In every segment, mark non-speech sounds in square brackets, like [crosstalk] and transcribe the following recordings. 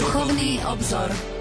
Duchovný obzor.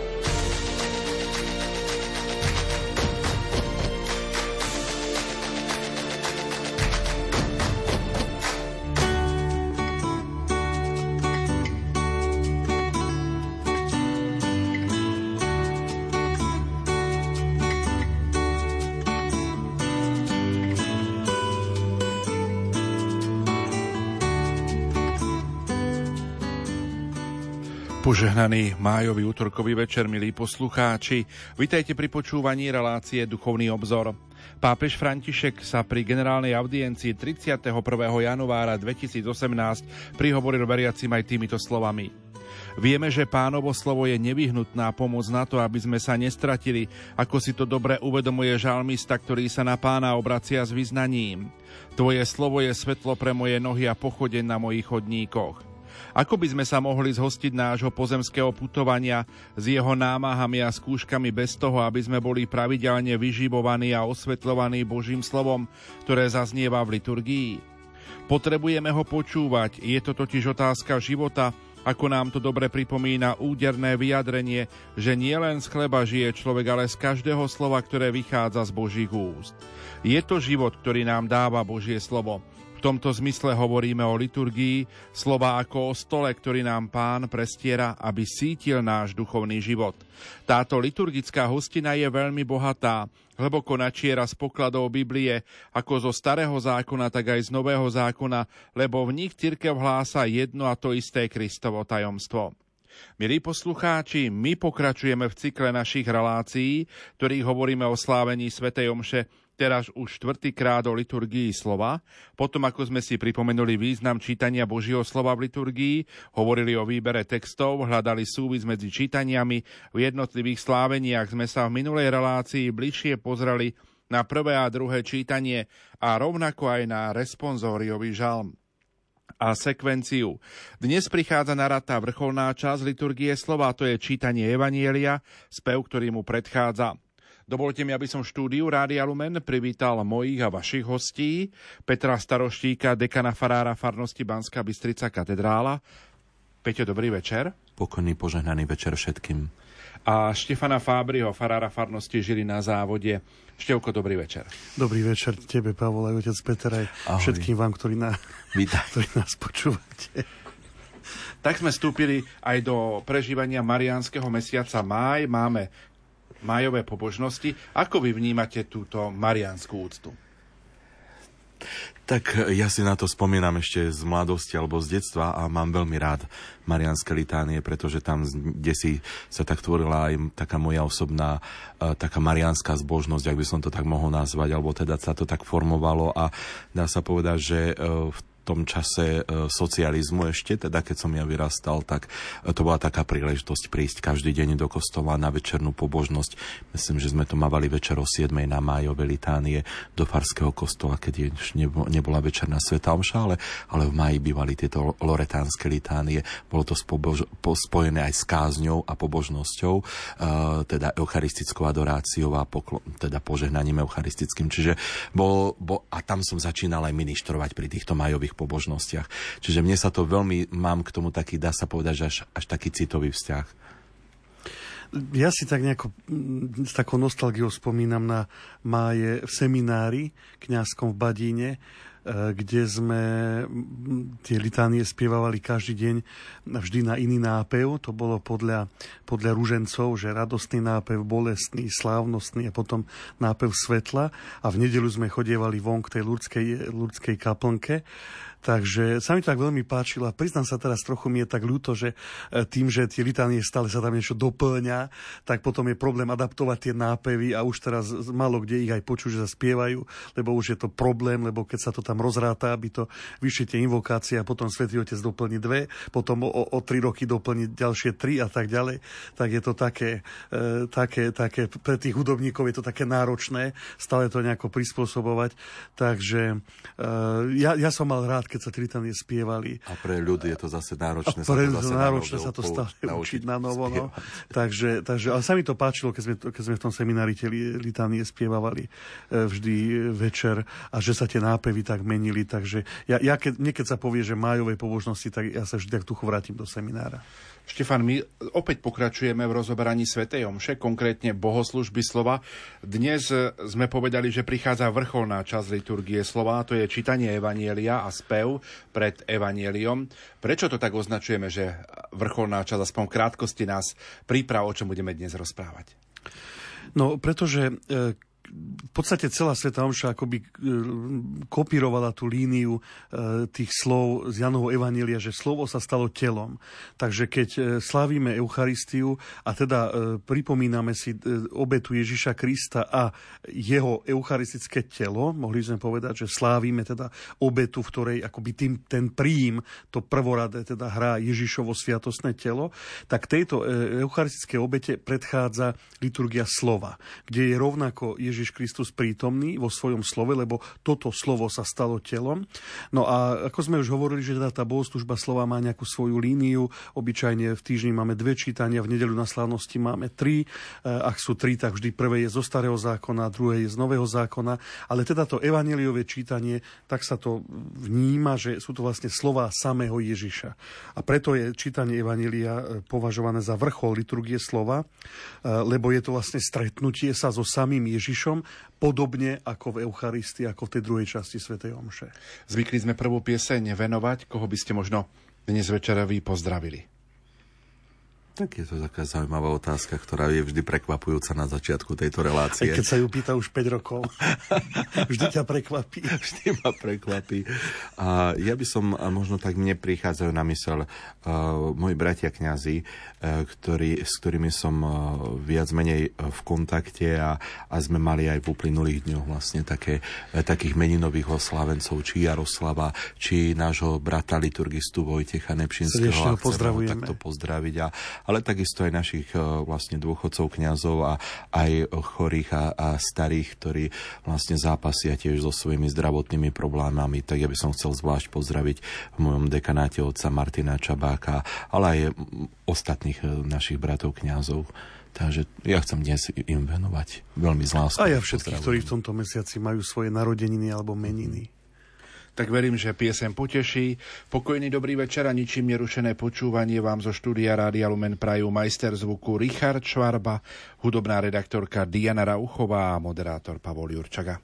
Požehnaný májový útorkový večer, milí poslucháči. Vitajte pri počúvaní relácie Duchovný obzor. Pápež František sa pri generálnej audiencii 31. januára 2018 prihovoril veriacim aj týmito slovami. Vieme, že pánovo slovo je nevyhnutná pomoc na to, aby sme sa nestratili, ako si to dobre uvedomuje žalmista, ktorý sa na pána obracia s vyznaním. Tvoje slovo je svetlo pre moje nohy a pochodeň na mojich chodníkoch. Ako by sme sa mohli zhostiť nášho pozemského putovania s jeho námahami a skúškami bez toho, aby sme boli pravidelne vyživovaní a osvetľovaní Božím slovom, ktoré zaznieva v liturgii? Potrebujeme ho počúvať, je to totiž otázka života, ako nám to dobre pripomína úderné vyjadrenie, že nie len z chleba žije človek, ale z každého slova, ktoré vychádza z Božích úst. Je to život, ktorý nám dáva Božie slovo. V tomto zmysle hovoríme o liturgii, slova ako o stole, ktorý nám pán prestiera, aby sítil náš duchovný život. Táto liturgická hostina je veľmi bohatá, hlboko načiera z pokladov Biblie, ako zo starého zákona, tak aj z nového zákona, lebo v nich cirkev hlása jedno a to isté Kristovo tajomstvo. Milí poslucháči, my pokračujeme v cykle našich relácií, ktorých hovoríme o slávení Svetej Omše teraz už štvrtýkrát o liturgii slova. Potom, ako sme si pripomenuli význam čítania Božieho slova v liturgii, hovorili o výbere textov, hľadali súvis medzi čítaniami, v jednotlivých sláveniach sme sa v minulej relácii bližšie pozreli na prvé a druhé čítanie a rovnako aj na responsóriový žalm a sekvenciu. Dnes prichádza na rata vrcholná časť liturgie slova, to je čítanie Evanielia, spev, ktorý mu predchádza. Dovolte mi, aby som štúdiu Rádia Lumen privítal mojich a vašich hostí. Petra Staroštíka, dekana farára farnosti Banská Bystrica katedrála. Peťo, dobrý večer. Pokojný požehnaný večer všetkým. A Štefana Fábriho, farára farnosti Žili na závode. Števko, dobrý večer. Dobrý večer tebe, Pavol, aj otec Peter, aj Ahoj. všetkým vám, ktorí, na, [laughs] ktorí nás počúvate. Tak sme vstúpili aj do prežívania Mariánskeho mesiaca máj. Máme majové pobožnosti. Ako vy vnímate túto marianskú úctu? Tak ja si na to spomínam ešte z mladosti alebo z detstva a mám veľmi rád Marianské litánie, pretože tam kde si sa tak tvorila aj taká moja osobná uh, taká marianská zbožnosť, ak by som to tak mohol nazvať, alebo teda sa to tak formovalo a dá sa povedať, že uh, v tom čase e, socializmu ešte, teda keď som ja vyrastal, tak e, to bola taká príležitosť prísť každý deň do kostola na večernú pobožnosť. Myslím, že sme to mávali večer o 7. na májové litánie do Farského kostola, keď nebola večerná sveta omša, ale, ale v máji bývali tieto loretánske litánie. Bolo to spobož, spojené aj s kázňou a pobožnosťou, uh, teda eucharistickou adoráciou a poklo, teda požehnaním eucharistickým. Čiže bol, bol, a tam som začínal aj ministrovať pri týchto majových pobožnostiach. Čiže mne sa to veľmi, mám k tomu taký, dá sa povedať, že až, až taký citový vzťah. Ja si tak nejako mm, s takou nostalgiou spomínam na máje v seminári kňazskom v Badíne, E, kde sme tie litánie spievali každý deň vždy na iný nápev. To bolo podľa, podľa ružencov, že radostný nápev, bolestný, slávnostný a potom nápev svetla. A v nedelu sme chodievali von k tej ľudskej, ľudskej kaplnke. Takže sa mi tak veľmi páčilo a priznám sa teraz trochu mi je tak ľúto, že e, tým, že tie litánie stále sa tam niečo doplňa, tak potom je problém adaptovať tie nápevy a už teraz málo kde ich aj počuť, že sa spievajú, lebo už je to problém, lebo keď sa to tam rozráta, aby to vyššie tie invokácie a potom Svetý Otec doplní dve, potom o, o tri roky doplní ďalšie tri a tak ďalej, tak je to také, e, také, také, pre tých hudobníkov je to také náročné stále to nejako prispôsobovať. Takže e, ja, ja som mal rád, keď sa Tritanie spievali. A pre ľudí je to zase náročné. A pre ľudí náročné sa to stále učiť na novo. No. takže, takže, ale sa mi to páčilo, keď sme, keď sme v tom seminári tie litánie e, vždy večer a že sa tie nápevy tak menili. Takže ja, ja keď, niekedy sa povie, že májové pobožnosti, tak ja sa vždy tak tucho vrátim do seminára. Štefan, my opäť pokračujeme v rozoberaní Svetej Omše, konkrétne bohoslužby slova. Dnes sme povedali, že prichádza vrcholná časť liturgie slova, to je čítanie Evanielia a spev pred Evanieliom. Prečo to tak označujeme, že vrcholná časť, aspoň krátkosti nás príprav, o čom budeme dnes rozprávať? No, pretože e, v podstate celá Sveta Omša akoby e, kopírovala tú líniu e, tých slov z Janovho Evanília, že slovo sa stalo telom. Takže keď e, slávime Eucharistiu a teda pripomíname si obetu Ježiša Krista a jeho eucharistické telo, mohli sme povedať, že slávime teda obetu, v ktorej akoby tým, ten príjim, to prvoradé teda hrá Ježišovo sviatosné telo, tak tejto eucharistické obete predchádza liturgia slova, kde je rovnako Ježiš Ježiš Kristus prítomný vo svojom slove, lebo toto slovo sa stalo telom. No a ako sme už hovorili, že teda tá bohoslužba slova má nejakú svoju líniu, obyčajne v týždni máme dve čítania, v nedelu na slávnosti máme tri. E, ak sú tri, tak vždy prvé je zo starého zákona, druhé je z nového zákona. Ale teda to evaneliové čítanie, tak sa to vníma, že sú to vlastne slova samého Ježiša. A preto je čítanie evanelia e, považované za vrchol liturgie slova, e, lebo je to vlastne stretnutie sa so samým Ježišom Ježišom, podobne ako v Eucharistii, ako v tej druhej časti Svetej Omše. Zvykli sme prvú pieseň venovať, koho by ste možno dnes večera vy pozdravili. Tak je to taká zaujímavá otázka, ktorá je vždy prekvapujúca na začiatku tejto relácie. Aj keď sa ju pýta už 5 rokov. [laughs] vždy ťa prekvapí. Vždy ma prekvapí. A ja by som, možno tak mne prichádzajú na mysel uh, moji bratia kňazi, uh, ktorý, s ktorými som uh, viac menej v kontakte a, a sme mali aj v uplynulých dňoch vlastne také, uh, takých meninových oslávencov, či Jaroslava, či nášho brata liturgistu Vojtecha Nepšinského. Srdečne pozdravujeme. Takto pozdraviť a, ale takisto aj našich e, vlastne dôchodcov, kňazov a aj chorých a, a starých, ktorí vlastne zápasia tiež so svojimi zdravotnými problémami. Tak ja by som chcel zvlášť pozdraviť v mojom dekanáte otca Martina Čabáka, ale aj ostatných e, našich bratov kňazov. Takže ja chcem dnes im venovať veľmi z A ja všetkých, ktorí v tomto mesiaci majú svoje narodeniny alebo meniny tak verím, že piesem poteší. Pokojný dobrý večer a ničím nerušené počúvanie vám zo štúdia Rádia Lumen Prajú majster zvuku Richard Švarba, hudobná redaktorka Diana Rauchová a moderátor Pavol Jurčaga.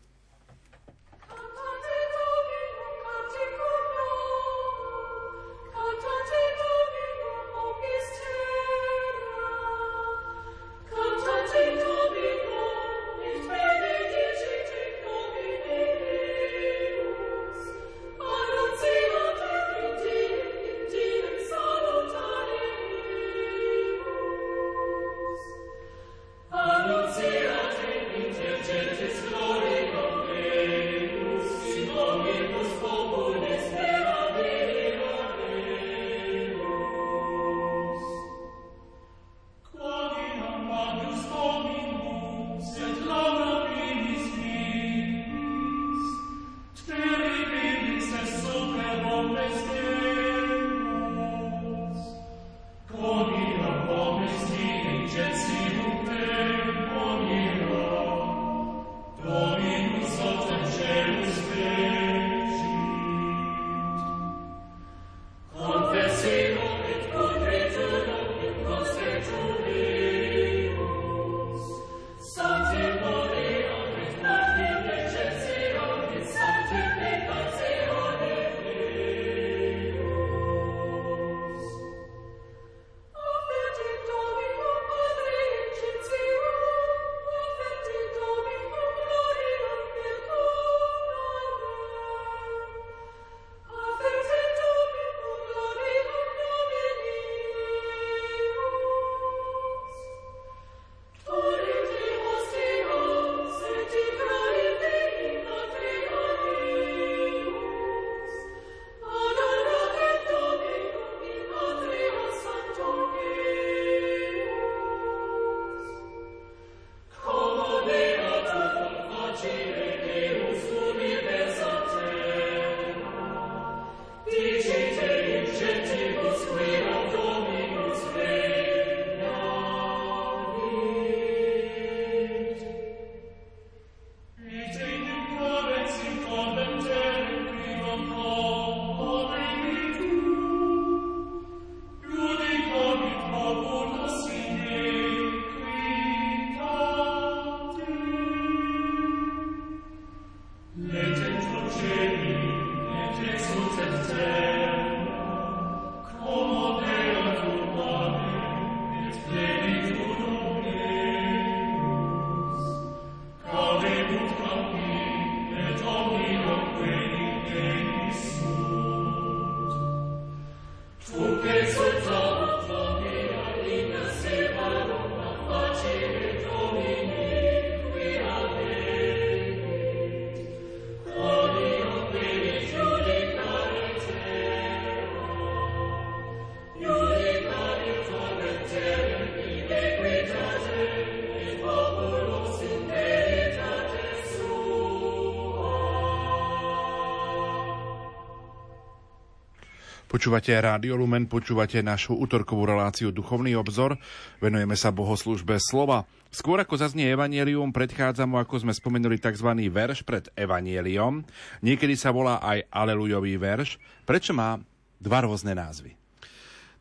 Počúvate Rádio Lumen, počúvate našu útorkovú reláciu Duchovný obzor. Venujeme sa bohoslužbe slova. Skôr ako zaznie Evangelium, predchádza mu, ako sme spomenuli, tzv. verš pred Evangeliom. Niekedy sa volá aj Alelujový verš. Prečo má dva rôzne názvy?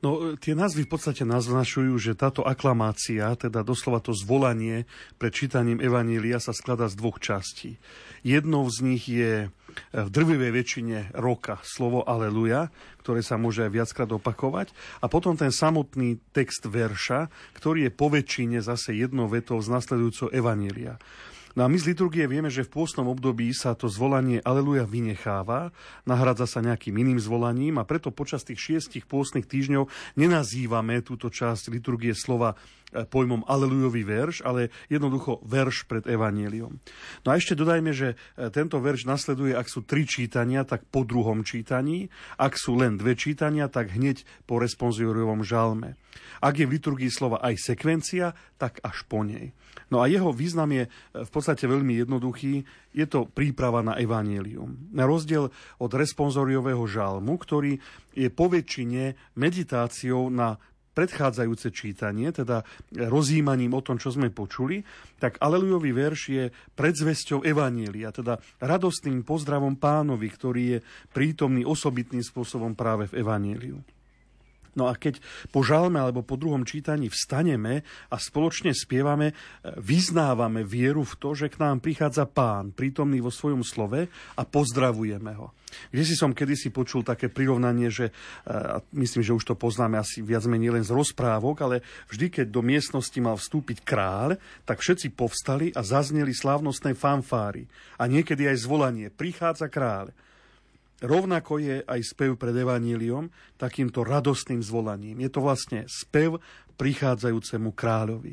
No, tie názvy v podstate naznačujú, že táto aklamácia, teda doslova to zvolanie pred čítaním Evanília sa skladá z dvoch častí. Jednou z nich je v drvivej väčšine roka slovo Aleluja, ktoré sa môže aj viackrát opakovať. A potom ten samotný text verša, ktorý je po väčšine zase jednou vetou z nasledujúceho Evanília. No a my z liturgie vieme, že v pôstnom období sa to zvolanie Aleluja vynecháva, nahradza sa nejakým iným zvolaním a preto počas tých šiestich pôstnych týždňov nenazývame túto časť liturgie slova pojmom Alelujový verš, ale jednoducho verš pred Evangeliom. No a ešte dodajme, že e, tento verš nasleduje, ak sú tri čítania, tak po druhom čítaní, ak sú len dve čítania, tak hneď po responziorovom žalme. Ak je v liturgii slova aj sekvencia, tak až po nej. No a jeho význam je e, v podstate veľmi jednoduchý. Je to príprava na evanílium. Na rozdiel od responsoriového žalmu, ktorý je po väčšine meditáciou na predchádzajúce čítanie, teda rozjímaním o tom, čo sme počuli, tak Alelujový verš je predzvesťou Evanielia, teda radostným pozdravom pánovi, ktorý je prítomný osobitným spôsobom práve v Evanieliu. No a keď po žalme alebo po druhom čítaní vstaneme a spoločne spievame, vyznávame vieru v to, že k nám prichádza pán, prítomný vo svojom slove a pozdravujeme ho. Kde si som kedysi počul také prirovnanie, že a myslím, že už to poznáme asi viac menej len z rozprávok, ale vždy, keď do miestnosti mal vstúpiť kráľ, tak všetci povstali a zazneli slávnostné fanfáry. A niekedy aj zvolanie, prichádza kráľ. Rovnako je aj spev pred Evaníliom takýmto radostným zvolaním. Je to vlastne spev prichádzajúcemu kráľovi.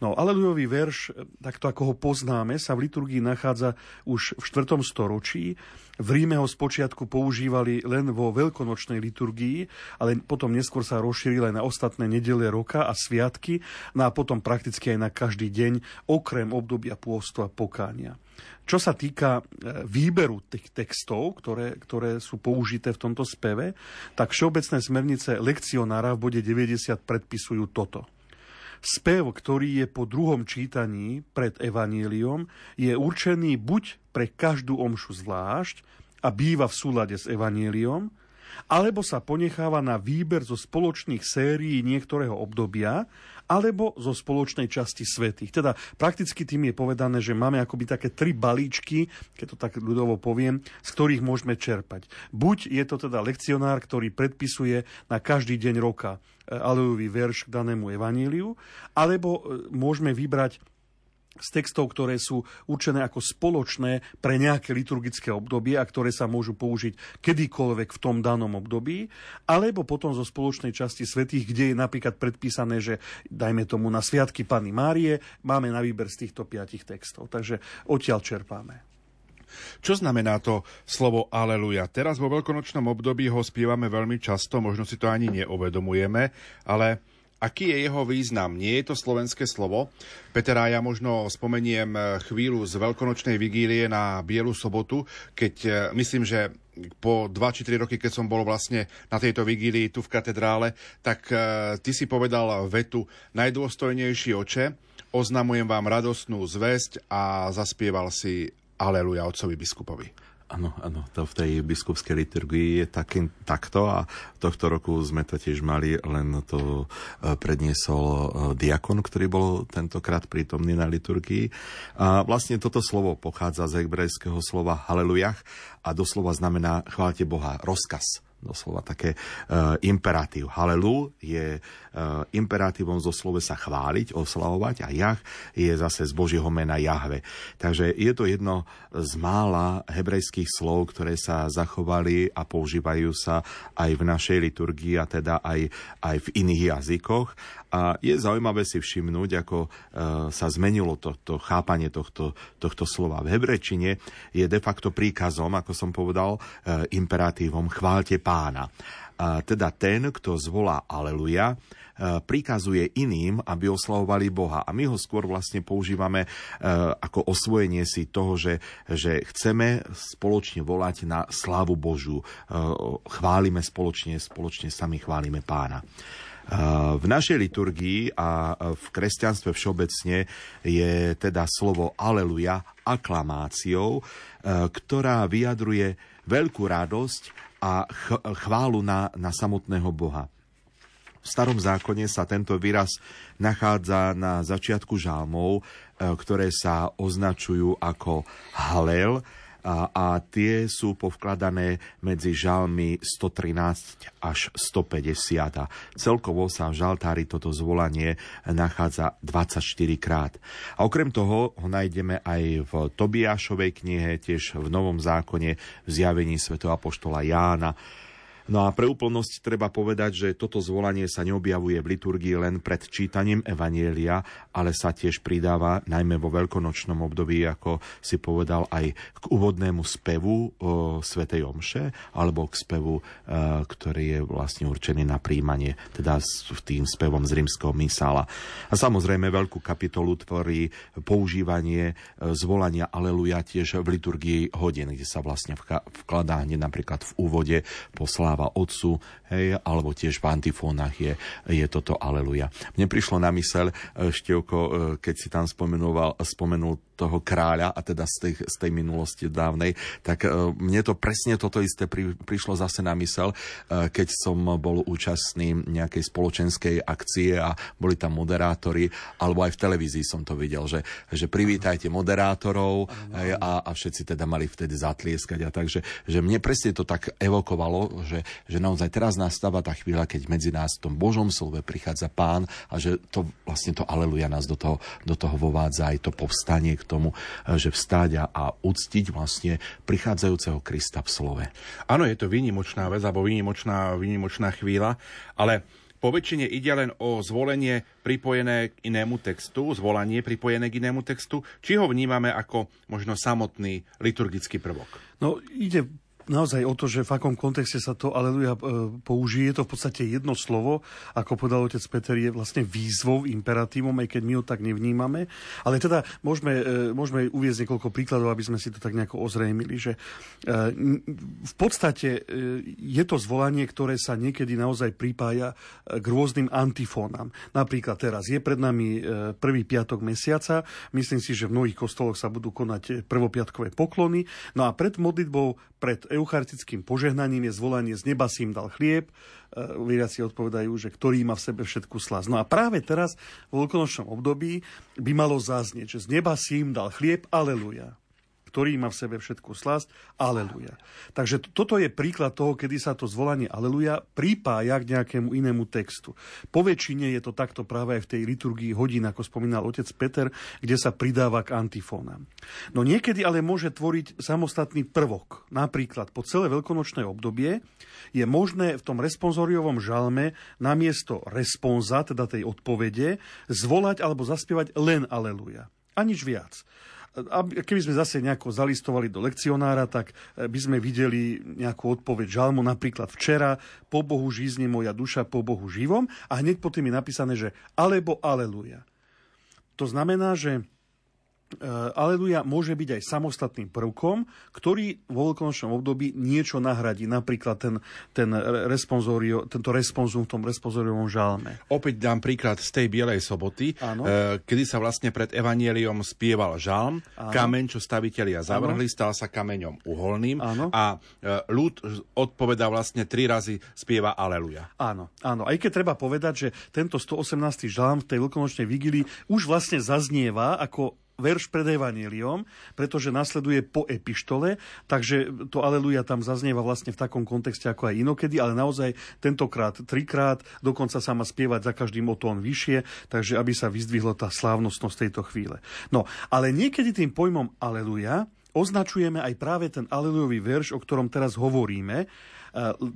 No, alelujový verš, takto ako ho poznáme, sa v liturgii nachádza už v 4. storočí. V Ríme ho spočiatku používali len vo veľkonočnej liturgii, ale potom neskôr sa rozšíril aj na ostatné nedele roka a sviatky, no a potom prakticky aj na každý deň, okrem obdobia pôstu a pokánia. Čo sa týka e, výberu tých textov, ktoré, ktoré sú použité v tomto speve, tak všeobecné smernice lekcionára v bode 90 predpisujú toto. Spev, ktorý je po druhom čítaní pred Evaníliom, je určený buď pre každú omšu zvlášť a býva v súlade s Evaníliom, alebo sa ponecháva na výber zo spoločných sérií niektorého obdobia alebo zo spoločnej časti svetých. Teda prakticky tým je povedané, že máme akoby také tri balíčky, keď to tak ľudovo poviem, z ktorých môžeme čerpať. Buď je to teda lekcionár, ktorý predpisuje na každý deň roka alejový verš k danému evaníliu, alebo e, môžeme vybrať z textov, ktoré sú určené ako spoločné pre nejaké liturgické obdobie a ktoré sa môžu použiť kedykoľvek v tom danom období, alebo potom zo spoločnej časti svetých, kde je napríklad predpísané, že dajme tomu na Sviatky Pany Márie, máme na výber z týchto piatich textov. Takže odtiaľ čerpáme. Čo znamená to slovo aleluja? Teraz vo veľkonočnom období ho spievame veľmi často, možno si to ani neuvedomujeme, ale Aký je jeho význam? Nie je to slovenské slovo. Peter a ja možno spomeniem chvíľu z veľkonočnej vigílie na Bielu sobotu, keď e, myslím, že po 2 či 3 roky, keď som bol vlastne na tejto vigílii tu v katedrále, tak e, ty si povedal vetu Najdôstojnejší oče, oznamujem vám radostnú zväzť a zaspieval si Aleluja otcovi biskupovi. Áno, áno, to v tej biskupskej liturgii je taký, takto a tohto roku sme to tiež mali, len to e, predniesol e, diakon, ktorý bol tentokrát prítomný na liturgii. A vlastne toto slovo pochádza z hebrejského slova halelujach a doslova znamená chválte Boha, rozkaz doslova také uh, imperatív. Halelu je uh, imperatívom zo slove sa chváliť, oslavovať a Jach je zase z Božieho mena Jahve. Takže je to jedno z mála hebrejských slov, ktoré sa zachovali a používajú sa aj v našej liturgii a teda aj, aj v iných jazykoch. A je zaujímavé si všimnúť, ako uh, sa zmenilo to, to chápanie tohto, tohto slova. V hebrečine je de facto príkazom, ako som povedal, uh, imperatívom chválte pána. A teda ten, kto zvolá aleluja, prikazuje iným, aby oslavovali Boha. A my ho skôr vlastne používame ako osvojenie si toho, že, že chceme spoločne volať na slávu Božu. Chválime spoločne, spoločne sami chválime pána. V našej liturgii a v kresťanstve všeobecne je teda slovo aleluja aklamáciou, e, ktorá vyjadruje veľkú radosť a chválu na, na samotného Boha. V starom zákone sa tento výraz nachádza na začiatku žálmov, e, ktoré sa označujú ako halel, a, a tie sú povkladané medzi žalmi 113 až 150. A celkovo sa v žaltári toto zvolanie nachádza 24 krát. A okrem toho ho nájdeme aj v Tobiášovej knihe, tiež v Novom zákone v zjavení Sv. Apoštola Jána, No a pre úplnosť treba povedať, že toto zvolanie sa neobjavuje v liturgii len pred čítaním Evanielia, ale sa tiež pridáva najmä vo veľkonočnom období, ako si povedal, aj k úvodnému spevu o Svetej Omše, alebo k spevu, e, ktorý je vlastne určený na príjmanie, teda s tým spevom z rímskeho misála. A samozrejme veľkú kapitolu tvorí používanie e, zvolania Aleluja tiež v liturgii hodin, kde sa vlastne vkladá hneď napríklad v úvode posláva sláva Otcu, hej, alebo tiež v antifónach je, je toto Aleluja. Mne prišlo na mysel, e, Števko, e, keď si tam spomenul, spomenul toho kráľa, a teda z tej, z tej minulosti dávnej, tak uh, mne to presne toto isté pri, prišlo zase na mysel, uh, keď som bol účastný nejakej spoločenskej akcie a boli tam moderátori, alebo aj v televízii som to videl, že, že privítajte moderátorov a, a všetci teda mali vtedy zatlieskať. A takže že mne presne to tak evokovalo, že, že naozaj teraz nastáva tá chvíľa, keď medzi nás v tom Božom slove prichádza pán a že to vlastne to aleluja nás do toho, do toho vovádza aj to povstanie, tomu, eh, že vstáť a, a uctiť vlastne prichádzajúceho Krista v slove. Áno, je to výnimočná vec, alebo výnimočná, výnimočná chvíľa, ale po väčšine ide len o zvolenie pripojené k inému textu, zvolanie pripojené k inému textu, či ho vnímame ako možno samotný liturgický prvok? No, ide naozaj o to, že v akom kontexte sa to aleluja e, použije. Je to v podstate jedno slovo, ako povedal otec Peter, je vlastne výzvou, imperatívom, aj keď my ho tak nevnímame. Ale teda môžeme, e, môžeme uviezť niekoľko príkladov, aby sme si to tak nejako ozrejmili, že e, v podstate je to zvolanie, ktoré sa niekedy naozaj pripája k rôznym antifónam. Napríklad teraz je pred nami prvý piatok mesiaca, myslím si, že v mnohých kostoloch sa budú konať prvopiatkové poklony, no a pred modlitbou, pred eucharistickým požehnaním je zvolanie z neba si im dal chlieb. E, veriaci odpovedajú, že ktorý má v sebe všetku slas. No a práve teraz, v veľkonočnom období, by malo zaznieť, že z neba si im dal chlieb, aleluja ktorý má v sebe všetku slasť. Aleluja. Takže toto je príklad toho, kedy sa to zvolanie Aleluja pripája k nejakému inému textu. Po väčšine je to takto práve aj v tej liturgii hodín, ako spomínal otec Peter, kde sa pridáva k antifónam. No niekedy ale môže tvoriť samostatný prvok. Napríklad po celé veľkonočné obdobie je možné v tom responsoriovom žalme namiesto responza, teda tej odpovede, zvolať alebo zaspievať len Aleluja. A nič viac. Keby sme zase nejako zalistovali do lekcionára, tak eh, by sme videli nejakú odpoveď žalmu, napríklad včera, po Bohu žizne moja duša, po Bohu živom a hneď potom je napísané, že alebo aleluja. To znamená, že Aleluja môže byť aj samostatným prvkom, ktorý vo veľkonočnom období niečo nahradí. Napríklad ten, ten responsorio, tento responsum v tom responsóriovom žalme. Opäť dám príklad z tej Bielej soboty, Áno. Eh, kedy sa vlastne pred Evanieliom spieval žalm, Áno. kameň, čo stavitelia zavrhli, Áno. stal sa kameňom uholným Áno. a eh, ľud odpoveda vlastne tri razy spieva Aleluja. Áno, áno. Aj keď treba povedať, že tento 118. žalm v tej veľkonočnej vigílii už vlastne zaznieva ako verš pred Evangeliom, pretože nasleduje po epištole, takže to aleluja tam zaznieva vlastne v takom kontexte ako aj inokedy, ale naozaj tentokrát trikrát, dokonca sa má spievať za každým o tón vyššie, takže aby sa vyzdvihla tá slávnostnosť tejto chvíle. No, ale niekedy tým pojmom aleluja označujeme aj práve ten alelujový verš, o ktorom teraz hovoríme,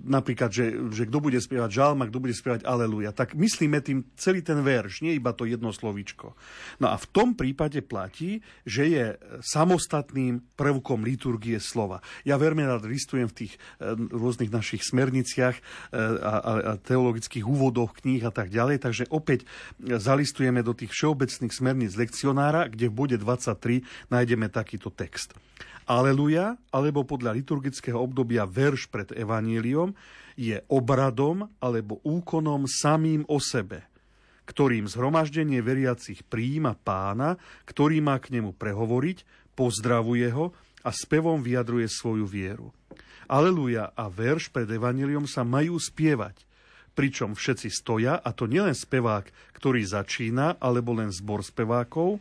napríklad, že, že kto bude spievať žalm a kto bude spievať aleluja, tak myslíme tým celý ten verš, nie iba to jedno slovíčko. No a v tom prípade platí, že je samostatným prvkom liturgie slova. Ja veľmi rád listujem v tých e, rôznych našich smerniciach e, a, a, a teologických úvodoch kníh a tak ďalej, takže opäť zalistujeme do tých všeobecných smerníc lekcionára, kde v bode 23 nájdeme takýto text. Aleluja, alebo podľa liturgického obdobia verš pred evaníliom, je obradom alebo úkonom samým o sebe, ktorým zhromaždenie veriacich príjima pána, ktorý má k nemu prehovoriť, pozdravuje ho a spevom vyjadruje svoju vieru. Aleluja a verš pred evaníliom sa majú spievať, pričom všetci stoja, a to nielen spevák, ktorý začína, alebo len zbor spevákov,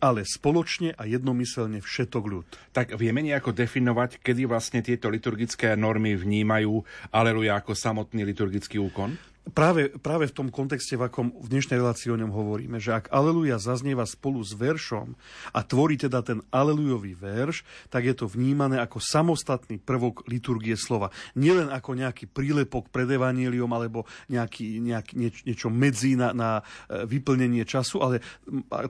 ale spoločne a jednomyselne všetok ľud. Tak vieme nejako definovať, kedy vlastne tieto liturgické normy vnímajú aleluja ako samotný liturgický úkon? Práve, práve v tom kontexte, v akom v dnešnej relácii o ňom hovoríme, že ak Aleluja zaznieva spolu s veršom a tvorí teda ten Alelujový verš, tak je to vnímané ako samostatný prvok liturgie slova. Nielen ako nejaký prílepok pred evaníliom alebo nejaký, nejaký, nieč, niečo medzi na, na e, vyplnenie času, ale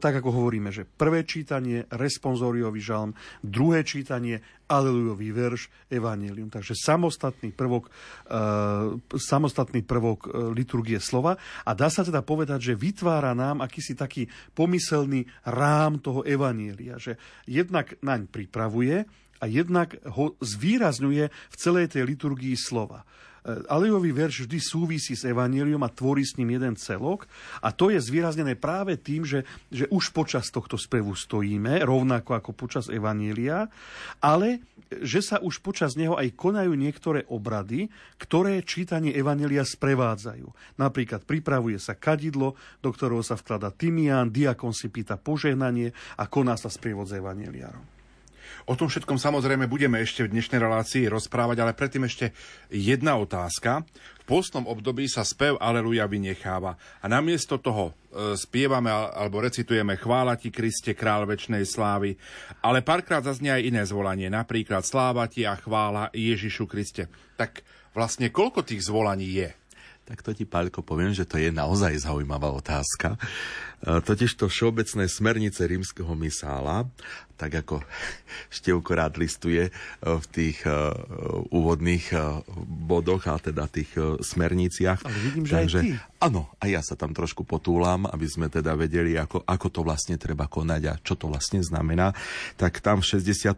tak ako hovoríme, že prvé čítanie, responsoriový žalm, druhé čítanie, alelujový verš, evanílium. Takže samostatný prvok, e, samostatný prvok e, liturgie slova a dá sa teda povedať, že vytvára nám akýsi taký pomyselný rám toho evanília, že jednak naň pripravuje a jednak ho zvýrazňuje v celej tej liturgii slova. E, Alejový verš vždy súvisí s Evangeliom a tvorí s ním jeden celok a to je zvýraznené práve tým, že, že už počas tohto spevu stojíme, rovnako ako počas Evanielia, ale že sa už počas neho aj konajú niektoré obrady, ktoré čítanie Evanelia sprevádzajú. Napríklad pripravuje sa kadidlo, do ktorého sa vklada tymián, diakon si pýta požehnanie a koná sa sprievod s Evaneliárom. O tom všetkom samozrejme budeme ešte v dnešnej relácii rozprávať, ale predtým ešte jedna otázka. V postnom období sa spev Aleluja vynecháva a namiesto toho e, spievame alebo recitujeme Chvála ti Kriste, král väčšnej slávy, ale párkrát zaznie aj iné zvolanie, napríklad Sláva ti a chvála Ježišu Kriste. Tak vlastne koľko tých zvolaní je? Tak to ti, Paľko, poviem, že to je naozaj zaujímavá otázka. E, totiž to všeobecné smernice rímskeho misála, tak ako Števko rád listuje e, v tých uh, úvodných uh, bodoch, a teda tých smerniciach. Ale vidím, že Takže, aj ty. Áno, a ja sa tam trošku potúlam, aby sme teda vedeli, ako, ako to vlastne treba konať a čo to vlastne znamená. Tak tam v 62.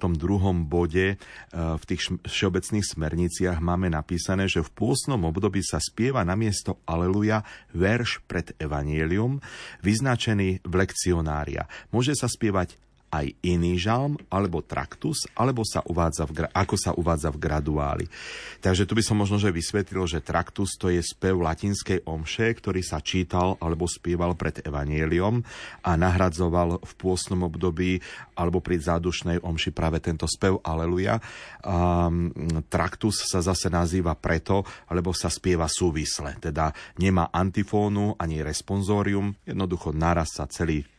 bode v tých všeobecných smerniciach máme napísané, že v pôsnom období sa spieva namiesto Aleluja verš pred Evangelium, vyznačený v lekcionária. Môže sa spievať aj iný žalm, alebo traktus, alebo sa uvádza v, ako sa uvádza v graduáli. Takže tu by som možno že vysvetlil, že traktus to je spev latinskej omše, ktorý sa čítal alebo spieval pred evanieliom a nahradzoval v pôsnom období alebo pri zádušnej omši práve tento spev Aleluja. Um, traktus sa zase nazýva preto, lebo sa spieva súvisle, teda nemá antifónu ani responsorium, jednoducho naraz sa celý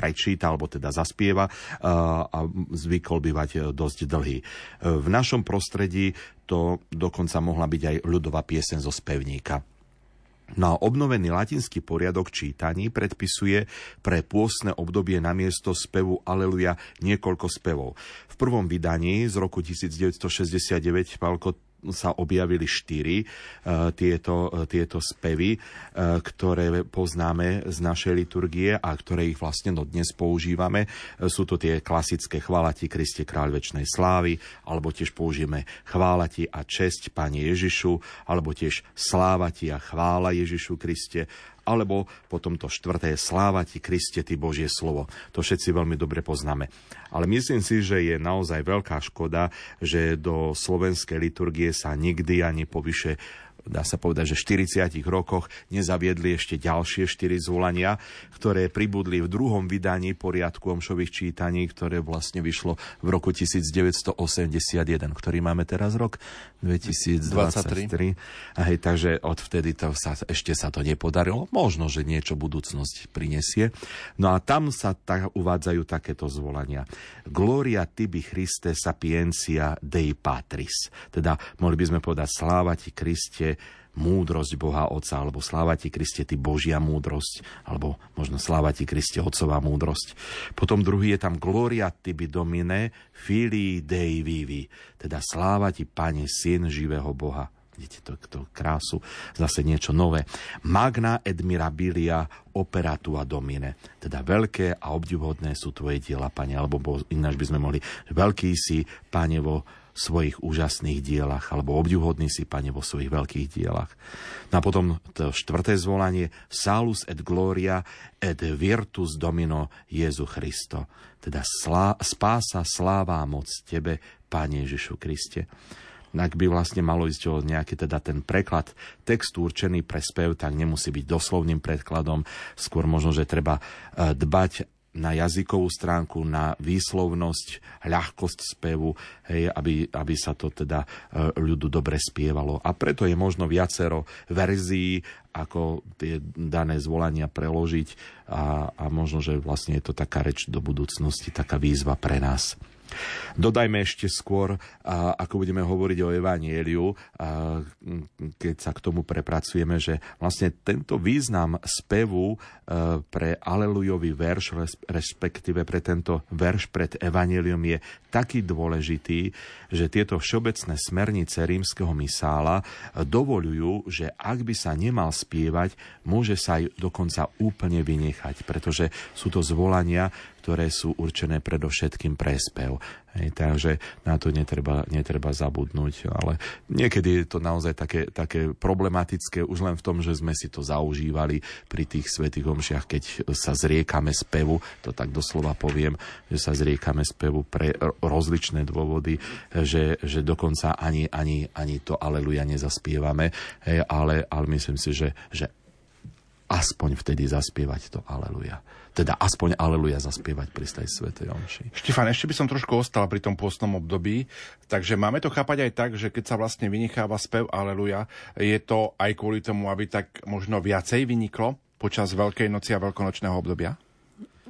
prečíta alebo teda zaspieva a zvykol bývať e, dosť dlhý. E, v našom prostredí to dokonca mohla byť aj ľudová piesen zo spevníka. No a obnovený latinský poriadok čítaní predpisuje pre pôstne obdobie na miesto spevu Aleluja niekoľko spevov. V prvom vydaní z roku 1969 Palko sa objavili štyri tieto, tieto spevy, ktoré poznáme z našej liturgie a ktoré ich vlastne no dnes používame. Sú to tie klasické chvála ti Kriste kráľ väčšnej slávy, alebo tiež použijeme chvála ti a česť Pane Ježišu, alebo tiež sláva ti a chvála Ježišu Kriste, alebo potom to štvrté sláva ti Kriste, ty Božie slovo. To všetci veľmi dobre poznáme. Ale myslím si, že je naozaj veľká škoda, že do slovenskej liturgie sa nikdy ani povyše dá sa povedať, že v 40 rokoch nezaviedli ešte ďalšie štyri zvolania, ktoré pribudli v druhom vydaní poriadku omšových čítaní, ktoré vlastne vyšlo v roku 1981, ktorý máme teraz rok 2023. A hej, takže odvtedy to sa, ešte sa to nepodarilo. Možno, že niečo budúcnosť prinesie. No a tam sa tak uvádzajú takéto zvolania. Gloria tibi Christe sapiencia Dei Patris. Teda mohli by sme povedať sláva ti Kriste, múdrosť Boha Otca, alebo sláva ti Kriste, ty Božia múdrosť, alebo možno sláva ti Kriste, Otcová múdrosť. Potom druhý je tam Gloria tibi domine filii Dei vivi, teda sláva ti Pane, Syn živého Boha. Vidíte to, to krásu, zase niečo nové. Magna et mirabilia operatua domine. Teda veľké a obdivhodné sú tvoje diela, Pane, alebo ináč by sme mohli, veľký si, Pane, vo svojich úžasných dielach, alebo obdivuhodný si, Pane, vo svojich veľkých dielach. No a potom to štvrté zvolanie Salus et gloria et virtus domino Jezu Christo. Teda slá, spása, sláva moc Tebe, Pane Ježišu Kriste ak by vlastne malo ísť o nejaký teda ten preklad textu určený pre spev, tak nemusí byť doslovným predkladom. Skôr možno, že treba e, dbať na jazykovú stránku, na výslovnosť, ľahkosť spevu, hej, aby, aby sa to teda e, ľudu dobre spievalo. A preto je možno viacero verzií, ako tie dané zvolania preložiť a, a možno, že vlastne je to taká reč do budúcnosti, taká výzva pre nás. Dodajme ešte skôr, ako budeme hovoriť o Evanieliu, keď sa k tomu prepracujeme, že vlastne tento význam spevu e, pre Alelujový verš, respektíve pre tento verš pred Evanielium je taký dôležitý, že tieto všeobecné smernice rímskeho misála dovolujú, že ak by sa nemal spievať, môže sa aj dokonca úplne vynechať, pretože sú to zvolania, ktoré sú určené predovšetkým pre spev. Hej, takže na to netreba, netreba zabudnúť. Ale niekedy je to naozaj také, také problematické už len v tom, že sme si to zaužívali pri tých svetých omšiach, keď sa zriekame spevu, to tak doslova poviem, že sa zriekame spevu pre rozličné dôvody, že, že dokonca ani, ani, ani to aleluja nezaspievame, hej, ale, ale myslím si, že, že aspoň vtedy zaspievať to aleluja teda aspoň aleluja zaspievať pri tej svetej omši. Štefan, ešte by som trošku ostal pri tom pôstnom období, takže máme to chápať aj tak, že keď sa vlastne vynecháva spev aleluja, je to aj kvôli tomu, aby tak možno viacej vyniklo počas Veľkej noci a veľkonočného obdobia?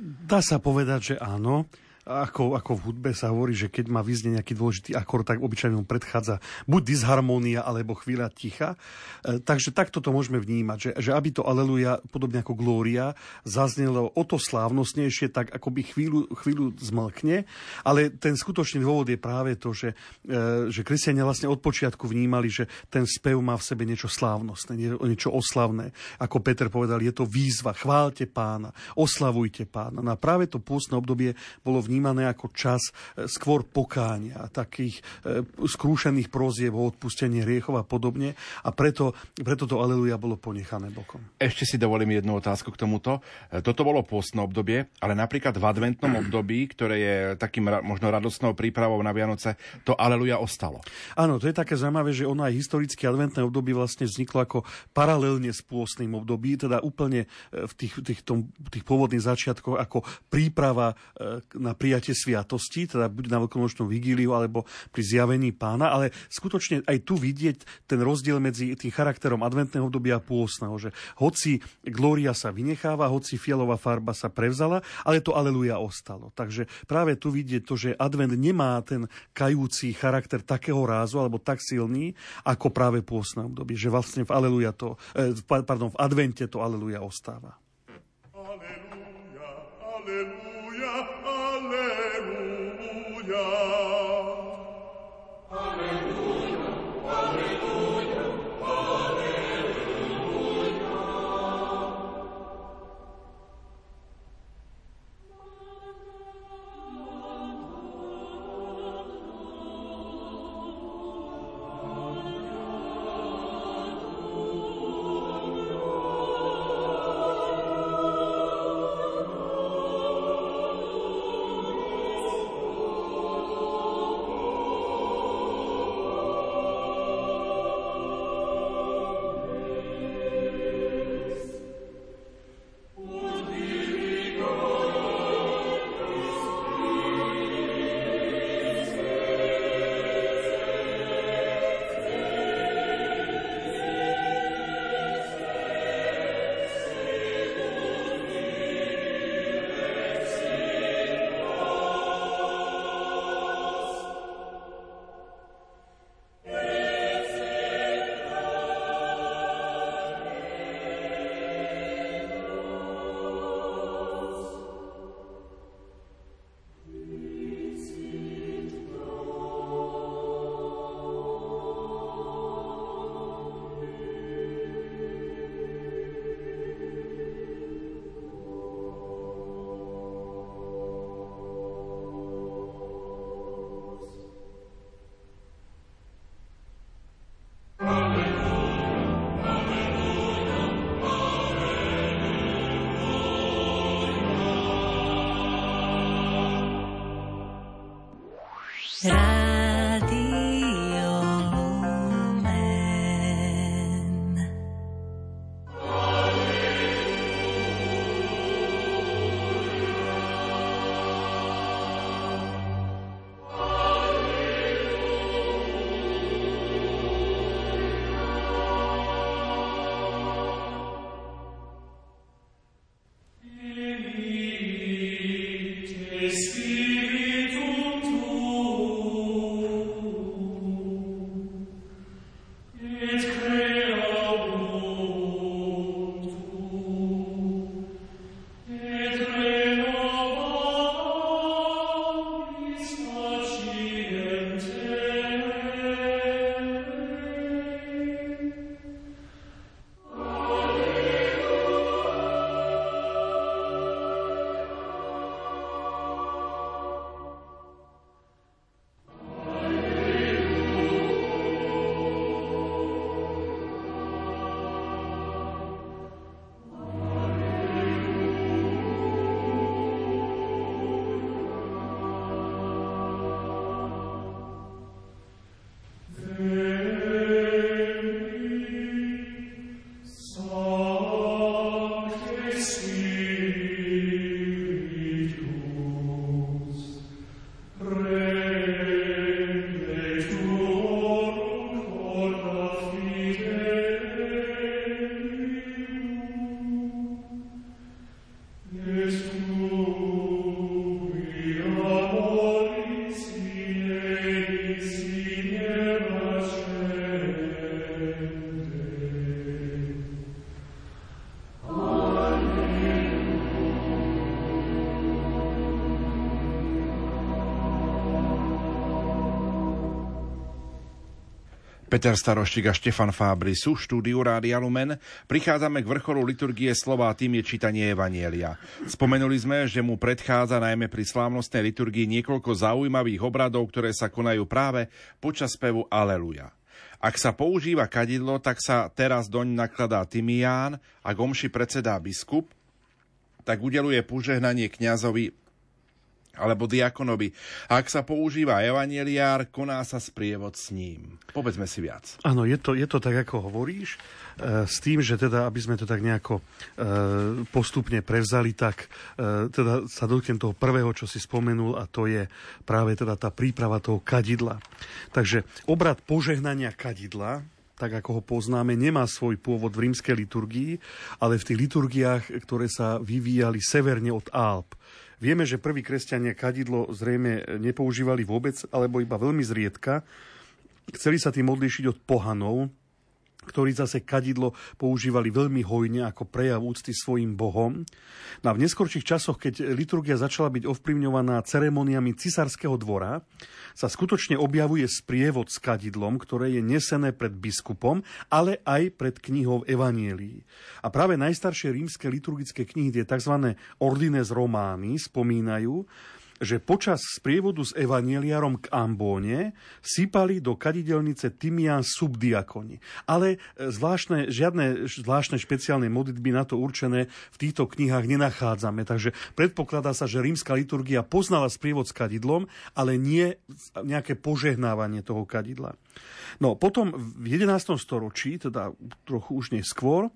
Dá sa povedať, že áno ako, ako v hudbe sa hovorí, že keď má vyznieť nejaký dôležitý akord, tak obyčajne mu predchádza buď disharmónia, alebo chvíľa ticha. E, takže takto to môžeme vnímať, že, že aby to aleluja, podobne ako glória, zaznelo o to slávnostnejšie, tak ako by chvíľu, chvíľu zmlkne, ale ten skutočný dôvod je práve to, že, e, že kresťania vlastne od počiatku vnímali, že ten spev má v sebe niečo slávnostné, niečo oslavné. Ako Peter povedal, je to výzva, chválte pána, oslavujte pána. No a práve to pôstne obdobie bolo vnímané ako čas e, skôr pokánia, takých e, skrúšených prozieb o odpustenie hriechov a podobne. A preto, preto to aleluja bolo ponechané bokom. Ešte si dovolím jednu otázku k tomuto. E, toto bolo postné obdobie, ale napríklad v adventnom [clears throat] období, ktoré je takým možno radostnou prípravou na Vianoce, to aleluja ostalo. Áno, to je také zaujímavé, že ono aj historické adventné obdobie vlastne vzniklo ako paralelne s pôstnym období, teda úplne v tých, tých, tom, tých pôvodných začiatkoch ako príprava na prijatie sviatosti, teda buď na veľkonočnú vigíliu alebo pri zjavení pána, ale skutočne aj tu vidieť ten rozdiel medzi tým charakterom adventného obdobia a pôstneho, že hoci glória sa vynecháva, hoci fialová farba sa prevzala, ale to aleluja ostalo. Takže práve tu vidieť to, že advent nemá ten kajúci charakter takého rázu alebo tak silný, ako práve pôstne obdobie, že vlastne v aleluja to, eh, pardon, v advente to aleluja ostáva. Aleluja, aleluja. Alleluia. Peter Staroštík a Štefan Fábry sú v štúdiu Rádia Lumen. Prichádzame k vrcholu liturgie slova a tým je čítanie Evanielia. Spomenuli sme, že mu predchádza najmä pri slávnostnej liturgii niekoľko zaujímavých obradov, ktoré sa konajú práve počas spevu Aleluja. Ak sa používa kadidlo, tak sa teraz doň nakladá Timián a gomši predsedá biskup, tak udeluje požehnanie kňazovi alebo diakonovi. Ak sa používa evaneliár, koná sa sprievod s ním. Povedzme si viac. Áno, je to, je to tak, ako hovoríš, e, s tým, že teda, aby sme to tak nejako e, postupne prevzali, tak e, teda sa dotknem toho prvého, čo si spomenul, a to je práve teda tá príprava toho kadidla. Takže obrad požehnania kadidla, tak ako ho poznáme, nemá svoj pôvod v rímskej liturgii, ale v tých liturgiách, ktoré sa vyvíjali severne od Alp. Vieme, že prví kresťania kadidlo zrejme nepoužívali vôbec, alebo iba veľmi zriedka. Chceli sa tým odlíšiť od pohanov, ktorí zase kadidlo používali veľmi hojne ako prejav úcty svojim bohom. No a v neskorších časoch, keď liturgia začala byť ovplyvňovaná ceremoniami cisárskeho dvora, sa skutočne objavuje sprievod s kadidlom, ktoré je nesené pred biskupom, ale aj pred knihou Evanielii. A práve najstaršie rímske liturgické knihy, tie tzv. Ordines Romány, spomínajú, že počas sprievodu s evanieliarom k Ambóne sypali do kadidelnice Timian subdiakoni. Ale e, zvláštne, žiadne zvláštne špeciálne modlitby na to určené v týchto knihách nenachádzame. Takže predpokladá sa, že rímska liturgia poznala sprievod s kadidlom, ale nie nejaké požehnávanie toho kadidla. No potom v 11. storočí, teda trochu už neskôr,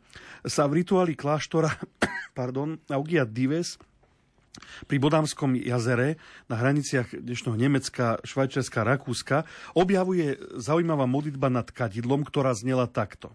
sa v rituáli kláštora [coughs] pardon, Augia Dives pri Bodámskom jazere na hraniciach dnešného Nemecka, Švajčiarska, Rakúska objavuje zaujímavá modlitba nad kadidlom, ktorá znela takto.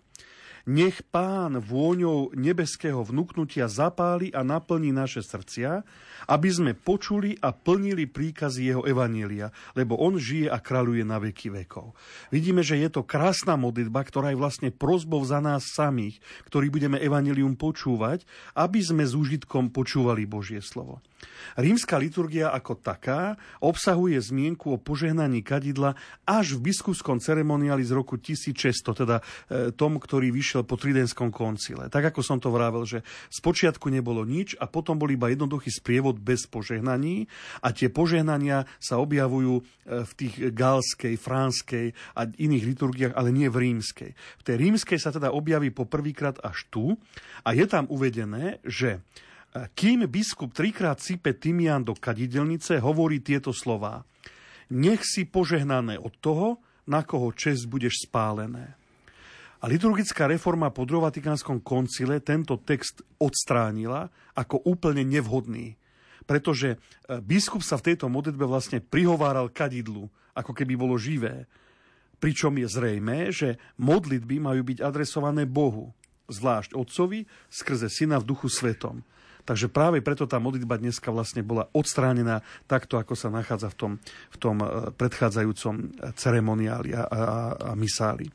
Nech pán vôňou nebeského vnúknutia zapáli a naplní naše srdcia, aby sme počuli a plnili príkazy jeho evanília, lebo on žije a kráľuje na veky vekov. Vidíme, že je to krásna modlitba, ktorá je vlastne prozbou za nás samých, ktorí budeme evanílium počúvať, aby sme s úžitkom počúvali Božie slovo. Rímska liturgia ako taká obsahuje zmienku o požehnaní kadidla až v biskupskom ceremoniáli z roku 1600, teda e, tom, ktorý vyšiel po Tridenskom koncile. Tak ako som to vravel, že spočiatku nebolo nič a potom bol iba jednoduchý sprievod bez požehnaní a tie požehnania sa objavujú e, v tých galskej, franskej a iných liturgiách, ale nie v rímskej. V tej rímskej sa teda objaví po prvýkrát až tu a je tam uvedené, že kým biskup trikrát sype Timian do kadidelnice, hovorí tieto slová. Nech si požehnané od toho, na koho čest budeš spálené. A liturgická reforma po Vatikánskom koncile tento text odstránila ako úplne nevhodný. Pretože e, biskup sa v tejto modlitbe vlastne prihováral kadidlu, ako keby bolo živé. Pričom je zrejmé, že modlitby majú byť adresované Bohu, zvlášť Otcovi, skrze Syna v duchu svetom. Takže práve preto tá modlitba dneska vlastne bola odstránená takto, ako sa nachádza v tom, v tom e, predchádzajúcom ceremoniáli a, a, a misáli.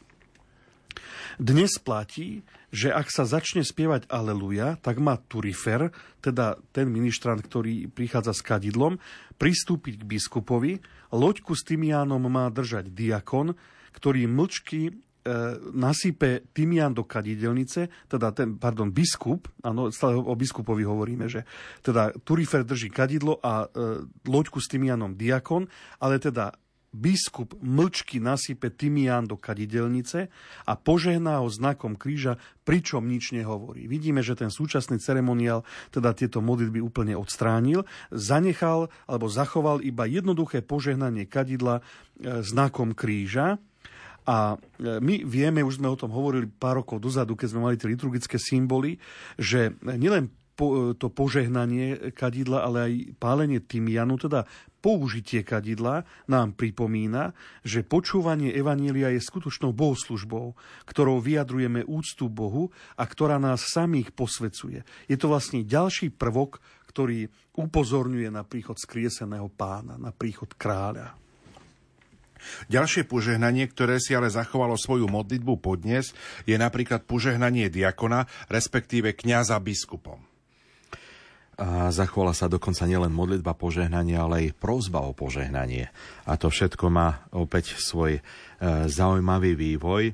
Dnes platí, že ak sa začne spievať Aleluja, tak má Turifer, teda ten ministrant, ktorý prichádza s kadidlom, pristúpiť k biskupovi, loďku s Timiánom má držať diakon, ktorý mlčky E, nasype tymian do kadidelnice, teda ten, pardon, biskup, áno, stále o biskupovi hovoríme, že teda Turifer drží kadidlo a e, loďku s tymianom diakon, ale teda biskup mlčky nasype tymián do kadidelnice a požehná ho znakom kríža, pričom nič nehovorí. Vidíme, že ten súčasný ceremoniál teda tieto modlitby úplne odstránil, zanechal alebo zachoval iba jednoduché požehnanie kadidla e, znakom kríža, a e, my vieme, už sme o tom hovorili pár rokov dozadu, keď sme mali tie liturgické symboly, že nielen po, to požehnanie kadidla, ale aj pálenie tymianu, teda použitie kadidla nám pripomína, že počúvanie Evanília je skutočnou bohoslužbou, ktorou vyjadrujeme úctu Bohu a ktorá nás samých posvecuje. Je to vlastne ďalší prvok, ktorý upozorňuje na príchod skrieseného pána, na príchod kráľa. Ďalšie požehnanie, ktoré si ale zachovalo svoju modlitbu podnes, je napríklad požehnanie diakona, respektíve kňaza biskupom. Zachovala sa dokonca nielen modlitba požehnania, ale aj prozba o požehnanie. A to všetko má opäť svoj e, zaujímavý vývoj.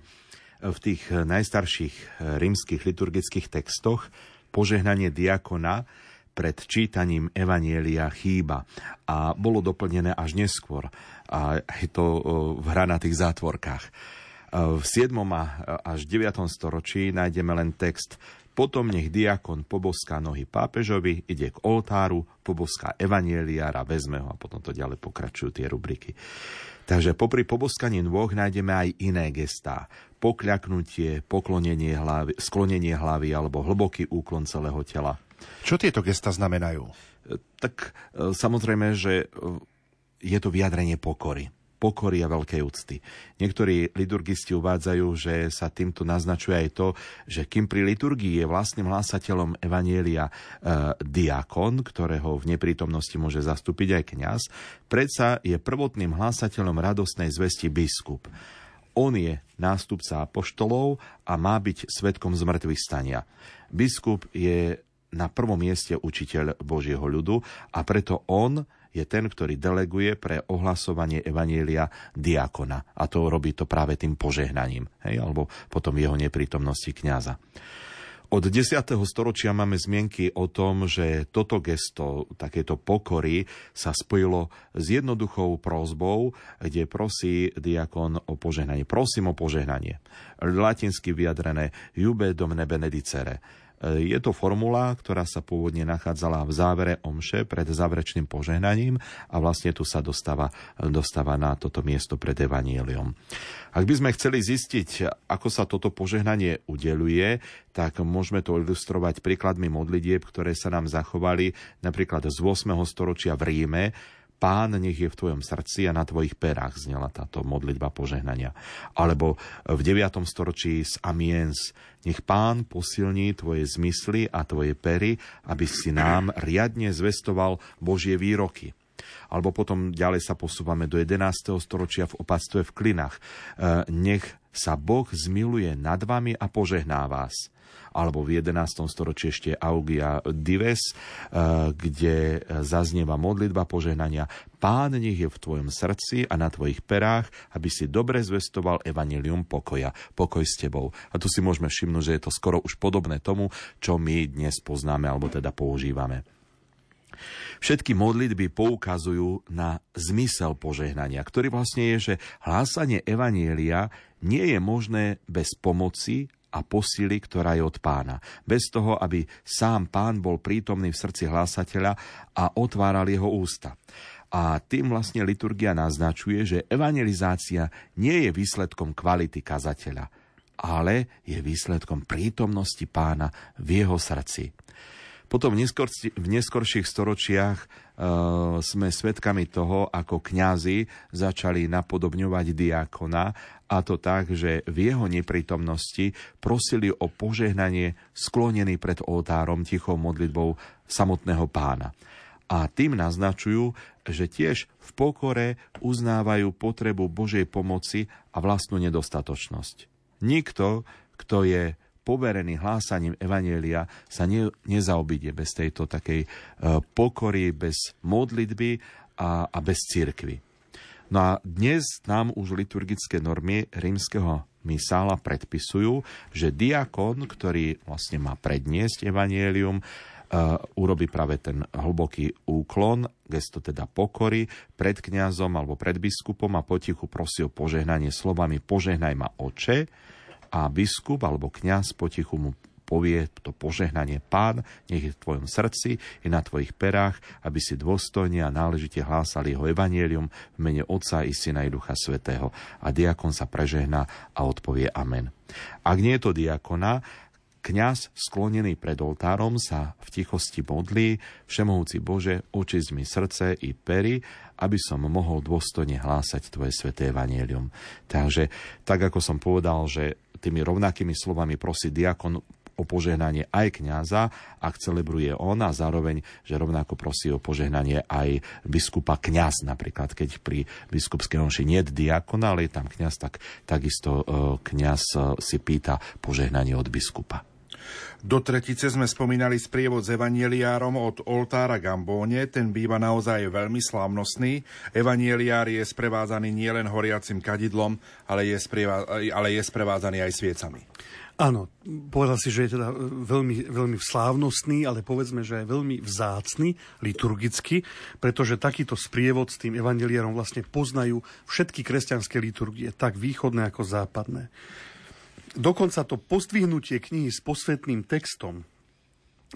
V tých najstarších e, rímskych liturgických textoch požehnanie diakona pred čítaním Evanielia chýba a bolo doplnené až neskôr. A je to e, v hranatých zátvorkách. V 7. až 9. storočí nájdeme len text potom nech diakon poboská nohy pápežovi, ide k oltáru, poboská evanieliára, vezme ho a potom to ďalej pokračujú tie rubriky. Takže popri poboskaní nôh nájdeme aj iné gestá. Pokľaknutie, poklonenie hlavy, sklonenie hlavy alebo hlboký úklon celého tela. Čo tieto gesta znamenajú? Tak e, samozrejme, že e, je to vyjadrenie pokory pokory a veľkej úcty. Niektorí liturgisti uvádzajú, že sa týmto naznačuje aj to, že kým pri liturgii je vlastným hlásateľom Evanielia e, diakon, ktorého v neprítomnosti môže zastúpiť aj kňaz, predsa je prvotným hlásateľom radostnej zvesti biskup. On je nástupca apoštolov a má byť svetkom zmrtvých stania. Biskup je na prvom mieste učiteľ Božieho ľudu a preto on je ten, ktorý deleguje pre ohlasovanie Evanielia diakona. A to robí to práve tým požehnaním, hej, alebo potom jeho neprítomnosti kňaza. Od 10. storočia máme zmienky o tom, že toto gesto, takéto pokory sa spojilo s jednoduchou prozbou, kde prosí diakon o požehnanie. Prosím o požehnanie. Latinsky vyjadrené Jube domne benedicere je to formula, ktorá sa pôvodne nachádzala v závere omše pred záverečným požehnaním a vlastne tu sa dostáva, dostáva na toto miesto pred Evanieliom. Ak by sme chceli zistiť, ako sa toto požehnanie udeluje, tak môžeme to ilustrovať príkladmi modlitieb, ktoré sa nám zachovali napríklad z 8. storočia v Ríme, Pán nech je v tvojom srdci a na tvojich perách znela táto modlitba požehnania. Alebo v 9. storočí z Amiens nech pán posilní tvoje zmysly a tvoje pery, aby si nám riadne zvestoval Božie výroky. Alebo potom ďalej sa posúvame do 11. storočia v opatstve v Klinách. E, nech sa Boh zmiluje nad vami a požehná vás alebo v 11. storočí ešte Augia Dives, eh, kde zaznieva modlitba požehnania. Pán nech je v tvojom srdci a na tvojich perách, aby si dobre zvestoval evanilium pokoja. Pokoj s tebou. A tu si môžeme všimnúť, že je to skoro už podobné tomu, čo my dnes poznáme alebo teda používame. Všetky modlitby poukazujú na zmysel požehnania, ktorý vlastne je, že hlásanie Evanielia nie je možné bez pomoci a posily, ktorá je od pána. Bez toho, aby sám pán bol prítomný v srdci hlásateľa a otváral jeho ústa. A tým vlastne liturgia naznačuje, že evangelizácia nie je výsledkom kvality kazateľa, ale je výsledkom prítomnosti pána v jeho srdci. Potom v, neskor, v neskorších storočiach e, sme svedkami toho, ako kňazi začali napodobňovať diakona a to tak, že v jeho neprítomnosti prosili o požehnanie sklonený pred oltárom tichou modlitbou samotného pána. A tým naznačujú, že tiež v pokore uznávajú potrebu Božej pomoci a vlastnú nedostatočnosť. Nikto, kto je poverený hlásaním Evanielia, sa ne, nezaobíde bez tejto takej e, pokory, bez modlitby a, a bez cirkvy. No a dnes nám už liturgické normy rímskeho misála predpisujú, že diakon, ktorý vlastne má predniesť evanielium, uh, urobí práve ten hlboký úklon, gesto teda pokory, pred kňazom alebo pred biskupom a potichu prosí o požehnanie slovami požehnaj ma oče, a biskup alebo kňaz potichu mu povie to požehnanie Pán, nech je v tvojom srdci, je na tvojich perách, aby si dôstojne a náležite hlásali jeho evanielium v mene Otca i Syna i Ducha Svetého. A diakon sa prežehná a odpovie Amen. Ak nie je to diakona, Kňaz sklonený pred oltárom sa v tichosti modlí, Všemohúci Bože, očist mi srdce i pery, aby som mohol dôstojne hlásať Tvoje sveté evanielium. Takže, tak ako som povedal, že tými rovnakými slovami prosí diakon o požehnanie aj kňaza, ak celebruje on a zároveň, že rovnako prosí o požehnanie aj biskupa kňaz. Napríklad, keď pri biskupskej omši nie je diakona, ale je tam kňaz, tak takisto e, kňaz e, si pýta požehnanie od biskupa. Do tretice sme spomínali sprievod s evanieliárom od oltára Gambóne. Ten býva naozaj veľmi slávnostný. Evanieliár je sprevádzaný nielen horiacim kadidlom, ale je, sprieva, ale je sprevádzaný aj sviecami. Áno, povedal si, že je teda veľmi, veľmi slávnostný, ale povedzme, že je veľmi vzácný, liturgicky, pretože takýto sprievod s tým evangelierom vlastne poznajú všetky kresťanské liturgie, tak východné ako západné. Dokonca to postvihnutie knihy s posvetným textom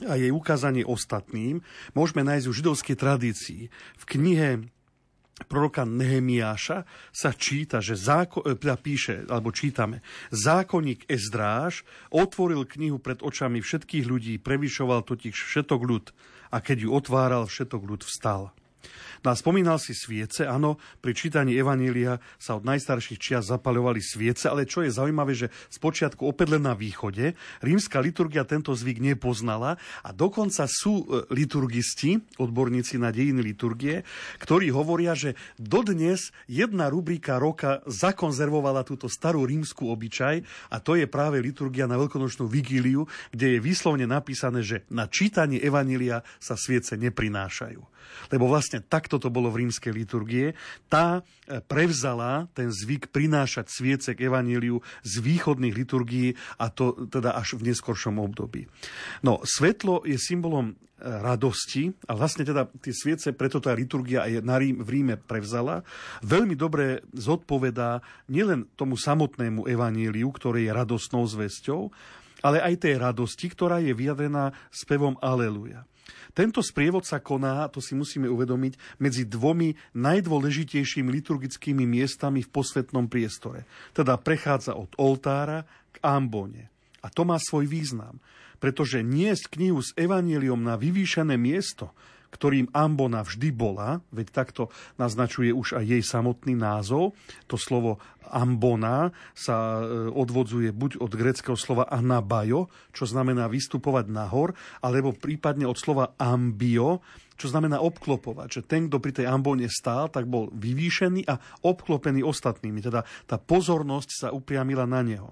a jej ukázanie ostatným môžeme nájsť v židovskej tradícii. V knihe proroka Nehemiáša sa číta, že záko, e, teda píše, alebo čítame, zákonník Ezdráž otvoril knihu pred očami všetkých ľudí, prevyšoval totiž všetok ľud a keď ju otváral, všetok ľud vstal. No spomínal si sviece, áno, pri čítaní Evanília sa od najstarších čias zapaľovali sviece, ale čo je zaujímavé, že spočiatku opäť len na východe, rímska liturgia tento zvyk nepoznala a dokonca sú e, liturgisti, odborníci na dejiny liturgie, ktorí hovoria, že dodnes jedna rubrika roka zakonzervovala túto starú rímsku obyčaj a to je práve liturgia na veľkonočnú vigíliu, kde je výslovne napísané, že na čítanie Evanília sa sviece neprinášajú. Lebo vlastne takto toto bolo v rímskej liturgie, tá e, prevzala ten zvyk prinášať sviece k evaníliu z východných liturgií a to teda až v neskoršom období. No, svetlo je symbolom e, radosti a vlastne teda tie sviece, preto tá liturgia aj na Rím, v Ríme prevzala, veľmi dobre zodpovedá nielen tomu samotnému evaníliu, ktoré je radostnou zväzťou, ale aj tej radosti, ktorá je vyjadrená spevom Aleluja. Tento sprievod sa koná, to si musíme uvedomiť, medzi dvomi najdôležitejšími liturgickými miestami v posvetnom priestore. Teda prechádza od oltára k ambone. A to má svoj význam, pretože niesť knihu s evaníliom na vyvýšené miesto, ktorým Ambona vždy bola, veď takto naznačuje už aj jej samotný názov. To slovo Ambona sa e, odvodzuje buď od greckého slova anabajo, čo znamená vystupovať nahor, alebo prípadne od slova ambio, čo znamená obklopovať. Že ten, kto pri tej ambone stál, tak bol vyvýšený a obklopený ostatnými. Teda tá pozornosť sa upriamila na neho.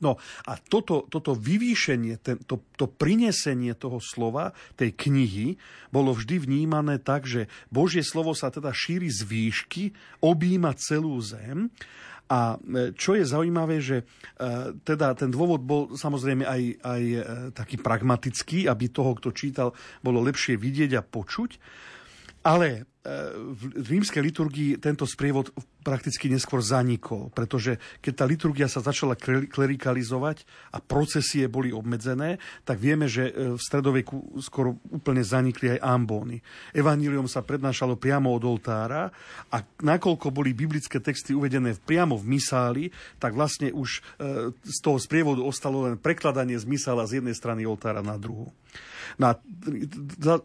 No a toto, toto vyvýšenie, ten, to, to prinesenie toho slova, tej knihy, bolo vždy vnímané tak, že Božie slovo sa teda šíri z výšky, objíma celú zem a e, čo je zaujímavé, že e, teda ten dôvod bol samozrejme aj, aj e, taký pragmatický, aby toho, kto čítal, bolo lepšie vidieť a počuť. Ale v rímskej liturgii tento sprievod prakticky neskôr zanikol, pretože keď tá liturgia sa začala klerikalizovať a procesie boli obmedzené, tak vieme, že e, v stredoveku skoro úplne zanikli aj ambóny. Evangelium sa prednášalo priamo od oltára a nakoľko boli biblické texty uvedené priamo v misáli, tak vlastne už e, z toho sprievodu ostalo len prekladanie z misála z jednej strany oltára na druhú. No a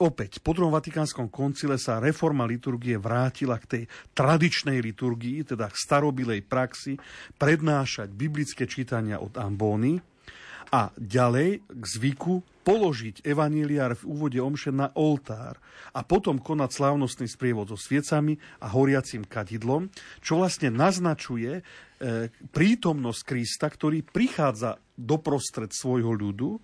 opäť, po druhom Vatikánskom koncile sa reforma liturgie vrátila k tej tradičnej liturgii, teda k starobilej praxi, prednášať biblické čítania od Ambóny a ďalej k zvyku položiť evaníliár v úvode omše na oltár a potom konať slávnostný sprievod so sviecami a horiacim kadidlom, čo vlastne naznačuje e, prítomnosť Krista, ktorý prichádza doprostred svojho ľudu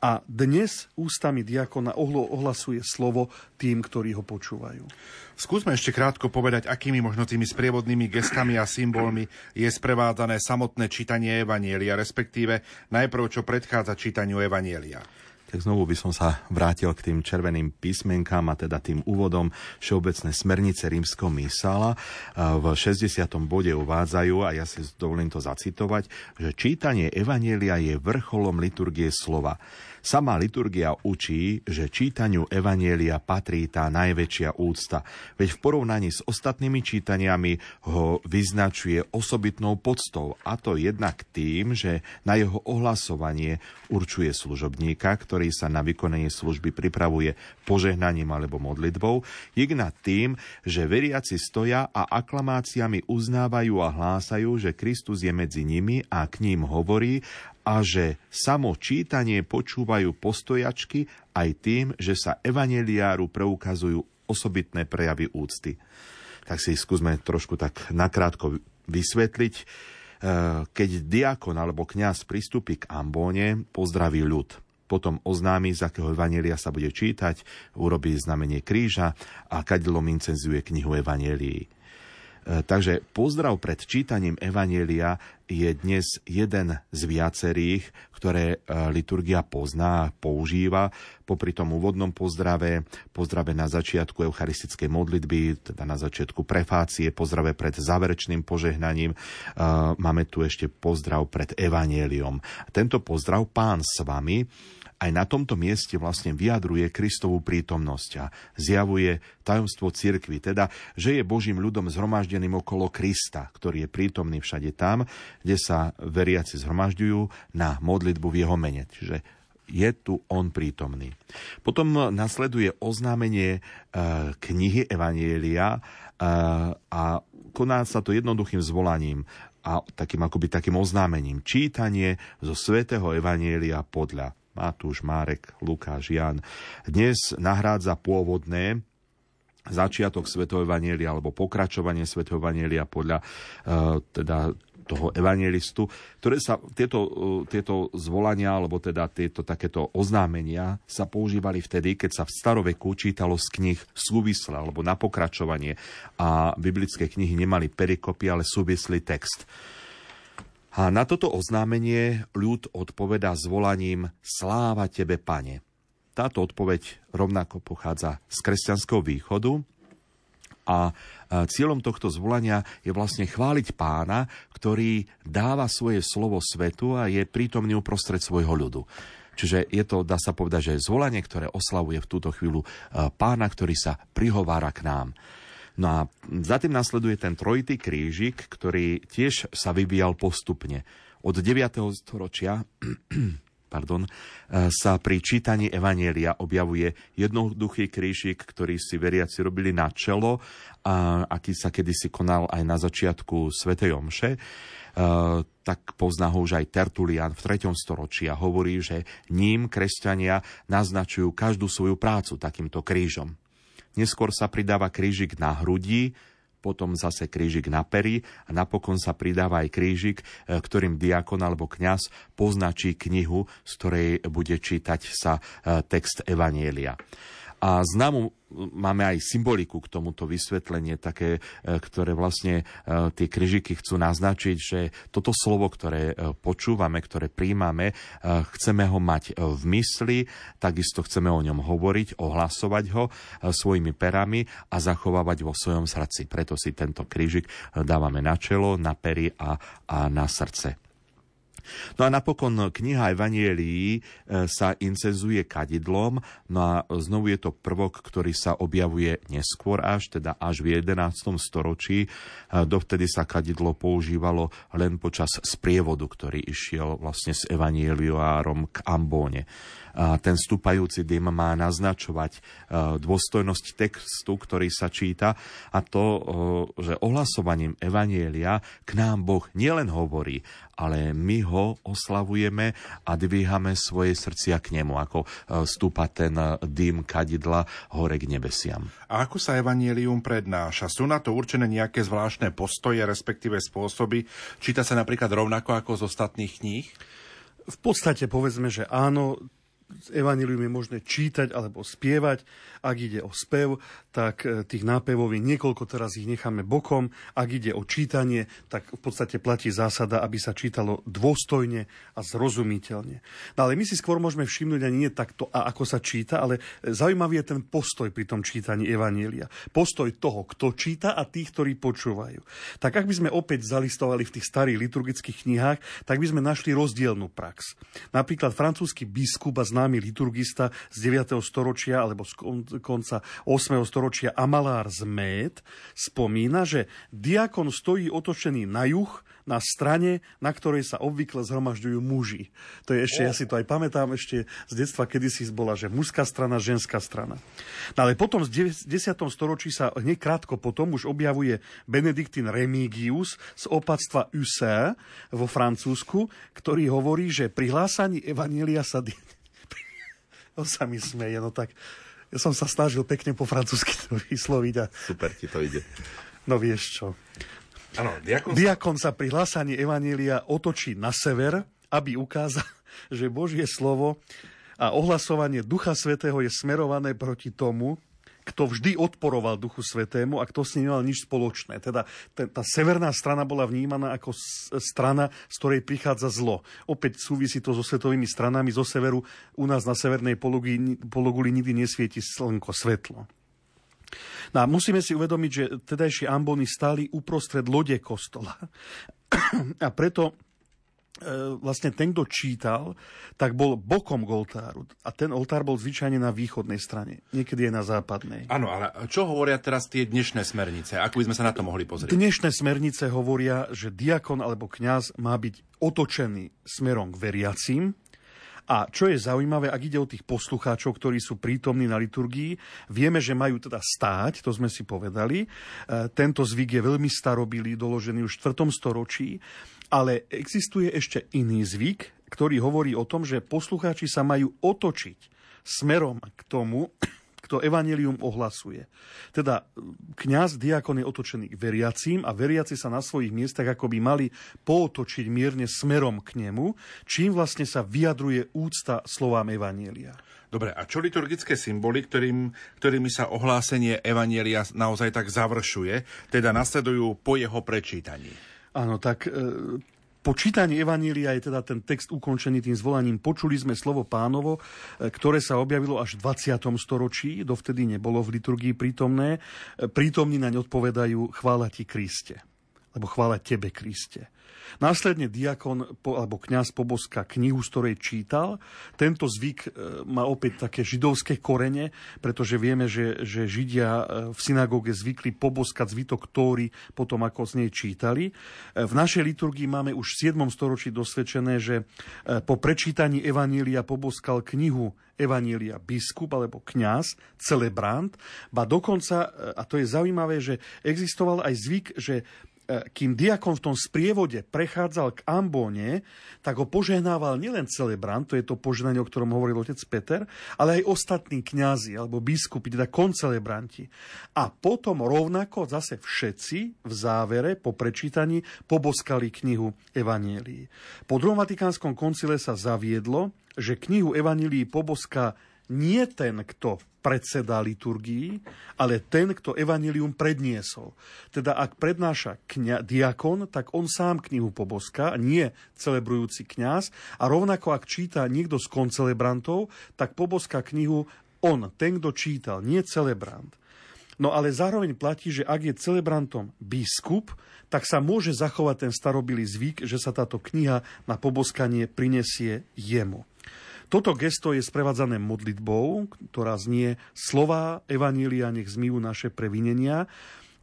a dnes ústami diakona ohlasuje slovo tým, ktorí ho počúvajú. Skúsme ešte krátko povedať, akými možno tými sprievodnými gestami a symbolmi je sprevádzané samotné čítanie Evanielia, respektíve najprv, čo predchádza čítaniu Evanielia tak znovu by som sa vrátil k tým červeným písmenkám a teda tým úvodom Všeobecné smernice rímskeho mísala. V 60. bode uvádzajú, a ja si dovolím to zacitovať, že čítanie Evanielia je vrcholom liturgie slova. Sama liturgia učí, že čítaniu Evanielia patrí tá najväčšia úcta, veď v porovnaní s ostatnými čítaniami ho vyznačuje osobitnou podstou, a to jednak tým, že na jeho ohlasovanie určuje služobníka, ktorý sa na vykonanie služby pripravuje požehnaním alebo modlitbou, jednak tým, že veriaci stoja a aklamáciami uznávajú a hlásajú, že Kristus je medzi nimi a k ním hovorí a že samo čítanie počúvajú postojačky aj tým, že sa evaneliáru preukazujú osobitné prejavy úcty. Tak si skúsme trošku tak nakrátko vysvetliť. keď diakon alebo kňaz pristúpi k ambóne, pozdraví ľud potom oznámi, z akého evanielia sa bude čítať, urobí znamenie kríža a kadilom incenzuje knihu evanielii. E, takže pozdrav pred čítaním Evanielia je dnes jeden z viacerých, ktoré e, liturgia pozná a používa. Popri tom úvodnom pozdrave, pozdrave na začiatku eucharistickej modlitby, teda na začiatku prefácie, pozdrave pred záverečným požehnaním. E, máme tu ešte pozdrav pred Evanieliom. Tento pozdrav pán s vami aj na tomto mieste vlastne vyjadruje Kristovú prítomnosť a zjavuje tajomstvo cirkvy, teda, že je Božím ľudom zhromaždeným okolo Krista, ktorý je prítomný všade tam, kde sa veriaci zhromažďujú na modlitbu v jeho mene. Čiže je tu on prítomný. Potom nasleduje oznámenie e, knihy Evanielia e, a koná sa to jednoduchým zvolaním a takým akoby takým oznámením. Čítanie zo svätého Evanielia podľa Matúš, Márek, Lukáš, Jan. Dnes nahrádza pôvodné začiatok Svetého Evanielia alebo pokračovanie Svetého Evanielia podľa uh, teda toho evangelistu, ktoré sa, tieto, uh, tieto zvolania, alebo teda tieto takéto oznámenia sa používali vtedy, keď sa v staroveku čítalo z knih súvisle alebo na pokračovanie a biblické knihy nemali perikopy, ale súvislý text. A na toto oznámenie ľud odpovedá zvolaním Sláva tebe, pane. Táto odpoveď rovnako pochádza z kresťanského východu a cieľom tohto zvolania je vlastne chváliť pána, ktorý dáva svoje slovo svetu a je prítomný uprostred svojho ľudu. Čiže je to, dá sa povedať, že zvolanie, ktoré oslavuje v túto chvíľu pána, ktorý sa prihovára k nám. No a za tým nasleduje ten trojitý krížik, ktorý tiež sa vyvíjal postupne. Od 9. storočia [clears throat] pardon, sa pri čítaní Evanielia objavuje jednoduchý krížik, ktorý si veriaci robili na čelo, a aký sa kedysi konal aj na začiatku Svetej Omše. Uh, tak pozná ho už aj Tertulian v 3. storočí a hovorí, že ním kresťania naznačujú každú svoju prácu takýmto krížom. Neskôr sa pridáva krížik na hrudi, potom zase krížik na pery a napokon sa pridáva aj krížik, e, ktorým diakon alebo kňaz poznačí knihu, z ktorej bude čítať sa e, text Evanielia. A známu máme aj symboliku k tomuto vysvetlenie, také, e, ktoré vlastne e, tie kryžiky chcú naznačiť, že toto slovo, ktoré e, počúvame, ktoré príjmame, chceme ho mať v mysli, takisto chceme o ňom hovoriť, ohlasovať ho svojimi perami a zachovávať vo svojom srdci. Preto si tento krížik dávame na čelo, na pery a, a na srdce. No a napokon kniha Evanielii e, sa incenzuje kadidlom, no a znovu je to prvok, ktorý sa objavuje neskôr až, teda až v 11. storočí. E, dovtedy sa kadidlo používalo len počas sprievodu, ktorý išiel vlastne s Evanieliárom k Ambóne ten stúpajúci dym má naznačovať e, dôstojnosť textu, ktorý sa číta a to, e, že ohlasovaním Evanielia k nám Boh nielen hovorí, ale my ho oslavujeme a dvíhame svoje srdcia k nemu, ako e, stúpa ten dym kadidla hore k nebesiam. A ako sa Evanielium prednáša? Sú na to určené nejaké zvláštne postoje, respektíve spôsoby? Číta sa napríklad rovnako ako z ostatných kníh? V podstate povedzme, že áno, Evangelium je možné čítať alebo spievať. Ak ide o spev, tak e, tých nápevov je niekoľko, teraz ich necháme bokom. Ak ide o čítanie, tak v podstate platí zásada, aby sa čítalo dôstojne a zrozumiteľne. No ale my si skôr môžeme všimnúť ani nie takto, a ako sa číta, ale zaujímavý je ten postoj pri tom čítaní Evanielia. Postoj toho, kto číta a tých, ktorí počúvajú. Tak ak by sme opäť zalistovali v tých starých liturgických knihách, tak by sme našli rozdielnú prax. Napríklad francúzsky biskup a známy liturgista z 9. storočia alebo z konca 8. storočia Amalár z Mét spomína, že diakon stojí otočený na juh, na strane, na ktorej sa obvykle zhromažďujú muži. To je ešte, ja si to aj pamätám ešte z detstva, kedy si bola, že mužská strana, ženská strana. No ale potom v 10. storočí sa hneď krátko potom už objavuje Benediktín Remigius z opatstva Ussé vo Francúzsku, ktorý hovorí, že pri hlásaní Evanielia sa [laughs] on sa mi smeje, no tak ja som sa snažil pekne po francúzsky to vysloviť. A... Super ti to ide. No vieš čo. Ano, diakon... diakon sa pri hlásaní Evanília otočí na sever, aby ukázal, [laughs] že Božie slovo a ohlasovanie Ducha Svetého je smerované proti tomu, kto vždy odporoval Duchu Svetému a kto s ním nemal nič spoločné. Teda tá severná strana bola vnímaná ako strana, z ktorej prichádza zlo. Opäť súvisí to so svetovými stranami. Zo severu u nás na severnej pologuli, pologuli nikdy nesvieti slnko, svetlo. No a musíme si uvedomiť, že tedajšie ambony stáli uprostred lode kostola. [clears throat] A preto vlastne ten, kto čítal, tak bol bokom k oltáru. A ten oltár bol zvyčajne na východnej strane, niekedy aj na západnej. Áno, ale čo hovoria teraz tie dnešné smernice? Ako by sme sa na to mohli pozrieť? Dnešné smernice hovoria, že diakon alebo kňaz má byť otočený smerom k veriacím, a čo je zaujímavé, ak ide o tých poslucháčov, ktorí sú prítomní na liturgii, vieme, že majú teda stáť, to sme si povedali. E, tento zvyk je veľmi starobilý, doložený už v 4. storočí ale existuje ešte iný zvyk, ktorý hovorí o tom, že poslucháči sa majú otočiť smerom k tomu, [clears throat] kto evanelium ohlasuje. Teda kňaz, diakon je otočený k veriacím a veriaci sa na svojich miestach ako by mali pootočiť mierne smerom k nemu, čím vlastne sa vyjadruje úcta slovám evanielia. Dobre, a čo liturgické symboly, ktorým, ktorými sa ohlásenie evanielia naozaj tak završuje, teda nasledujú po jeho prečítaní? Áno, tak e, po čítaní Evanília je teda ten text ukončený tým zvolaním Počuli sme slovo pánovo, e, ktoré sa objavilo až v 20. storočí, dovtedy nebolo v liturgii prítomné. E, prítomní naň odpovedajú chvála ti Kriste, alebo chvála tebe Kriste. Následne diakon alebo kňaz poboska knihu, z ktorej čítal. Tento zvyk e, má opäť také židovské korene, pretože vieme, že, že Židia e, v synagóge zvykli poboskať zvitok Tóry potom, ako z nej čítali. E, v našej liturgii máme už v 7. storočí dosvedčené, že po prečítaní Evanília poboskal knihu Evanília biskup alebo kňaz, celebrant, ba dokonca, a to je zaujímavé, že existoval aj zvyk, že kým diakon v tom sprievode prechádzal k ambóne, tak ho požehnával nielen celebrant, to je to požehnanie, o ktorom hovoril otec Peter, ale aj ostatní kňazi alebo biskupy, teda koncelebranti. A potom rovnako zase všetci v závere po prečítaní poboskali knihu Evanielii. Po druhom Vatikánskom koncile sa zaviedlo, že knihu Evanílii poboská nie ten, kto predseda liturgii, ale ten, kto evanilium predniesol. Teda ak prednáša kňa, diakon, tak on sám knihu poboská, nie celebrujúci kňaz. A rovnako ak číta niekto z koncelebrantov, tak poboská knihu on, ten, kto čítal, nie celebrant. No ale zároveň platí, že ak je celebrantom biskup, tak sa môže zachovať ten starobilý zvyk, že sa táto kniha na poboskanie prinesie jemu. Toto gesto je sprevádzané modlitbou, ktorá znie slova Evanília nech zmývajú naše previnenia.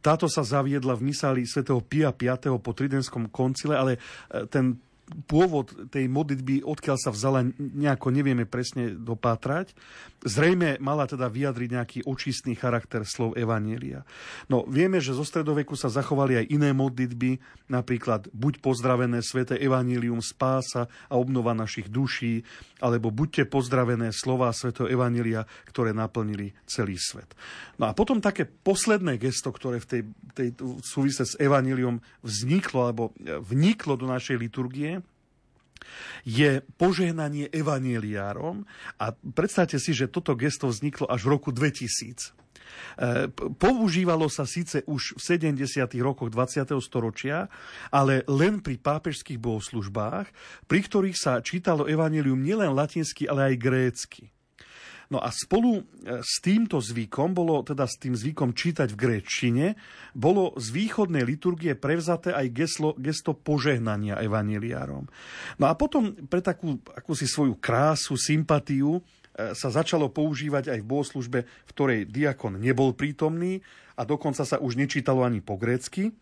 Táto sa zaviedla v misáli svätého Pia V. po Tridenskom koncile, ale e, ten pôvod tej modlitby, odkiaľ sa vzala, nejako nevieme presne dopátrať. Zrejme mala teda vyjadriť nejaký očistný charakter slov Evanielia. No vieme, že zo stredoveku sa zachovali aj iné modlitby, napríklad buď pozdravené sveté Evanielium spása a obnova našich duší, alebo buďte pozdravené slova svätého Evanielia, ktoré naplnili celý svet. No a potom také posledné gesto, ktoré v tej, tej súvise s Evanielium vzniklo, alebo vniklo do našej liturgie, je požehnanie evanieliárom a predstavte si, že toto gesto vzniklo až v roku 2000. E, používalo sa síce už v 70. rokoch 20. storočia, ale len pri pápežských bohoslužbách, pri ktorých sa čítalo evanelium nielen latinsky, ale aj grécky. No a spolu e, s týmto zvykom, bolo teda s tým zvykom čítať v gréčine, bolo z východnej liturgie prevzaté aj geslo, gesto požehnania evaneliárom. No a potom pre takú akúsi svoju krásu, sympatiu e, sa začalo používať aj v bohoslužbe, v ktorej diakon nebol prítomný a dokonca sa už nečítalo ani po grécky.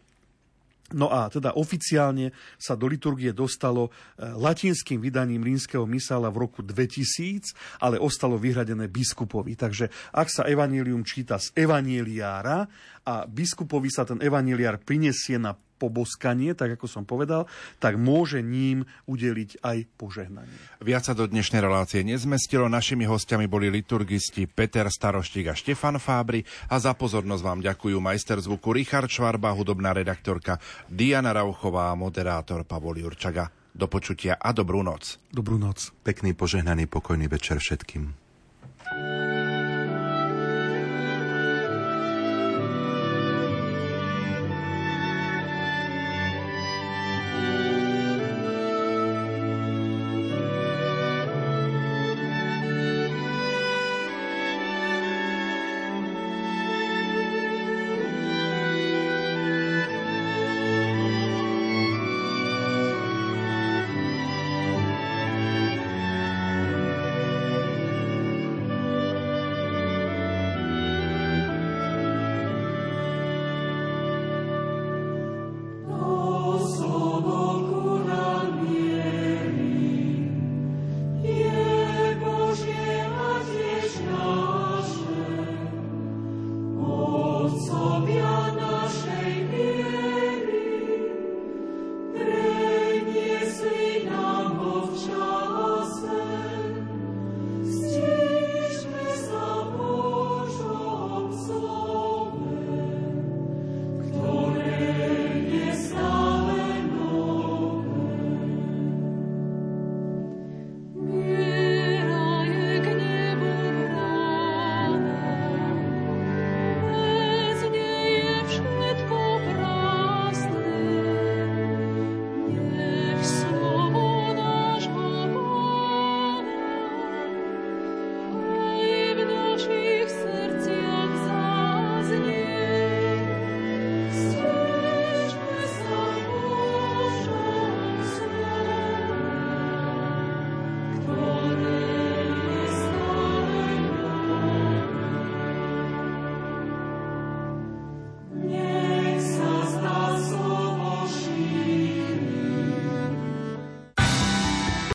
No a teda oficiálne sa do liturgie dostalo e, latinským vydaním rímskeho misála v roku 2000, ale ostalo vyhradené biskupovi. Takže ak sa evanílium číta z evaníliára a biskupovi sa ten evaníliár prinesie na poboskanie, tak ako som povedal, tak môže ním udeliť aj požehnanie. Viac sa do dnešnej relácie nezmestilo. Našimi hostiami boli liturgisti Peter Staroštík a Štefan Fábry a za pozornosť vám ďakujú majster zvuku Richard Švarba, hudobná redaktorka Diana Rauchová a moderátor Pavol Jurčaga. Do počutia a dobrú noc. Dobrú noc. Pekný, požehnaný, pokojný večer všetkým. thank you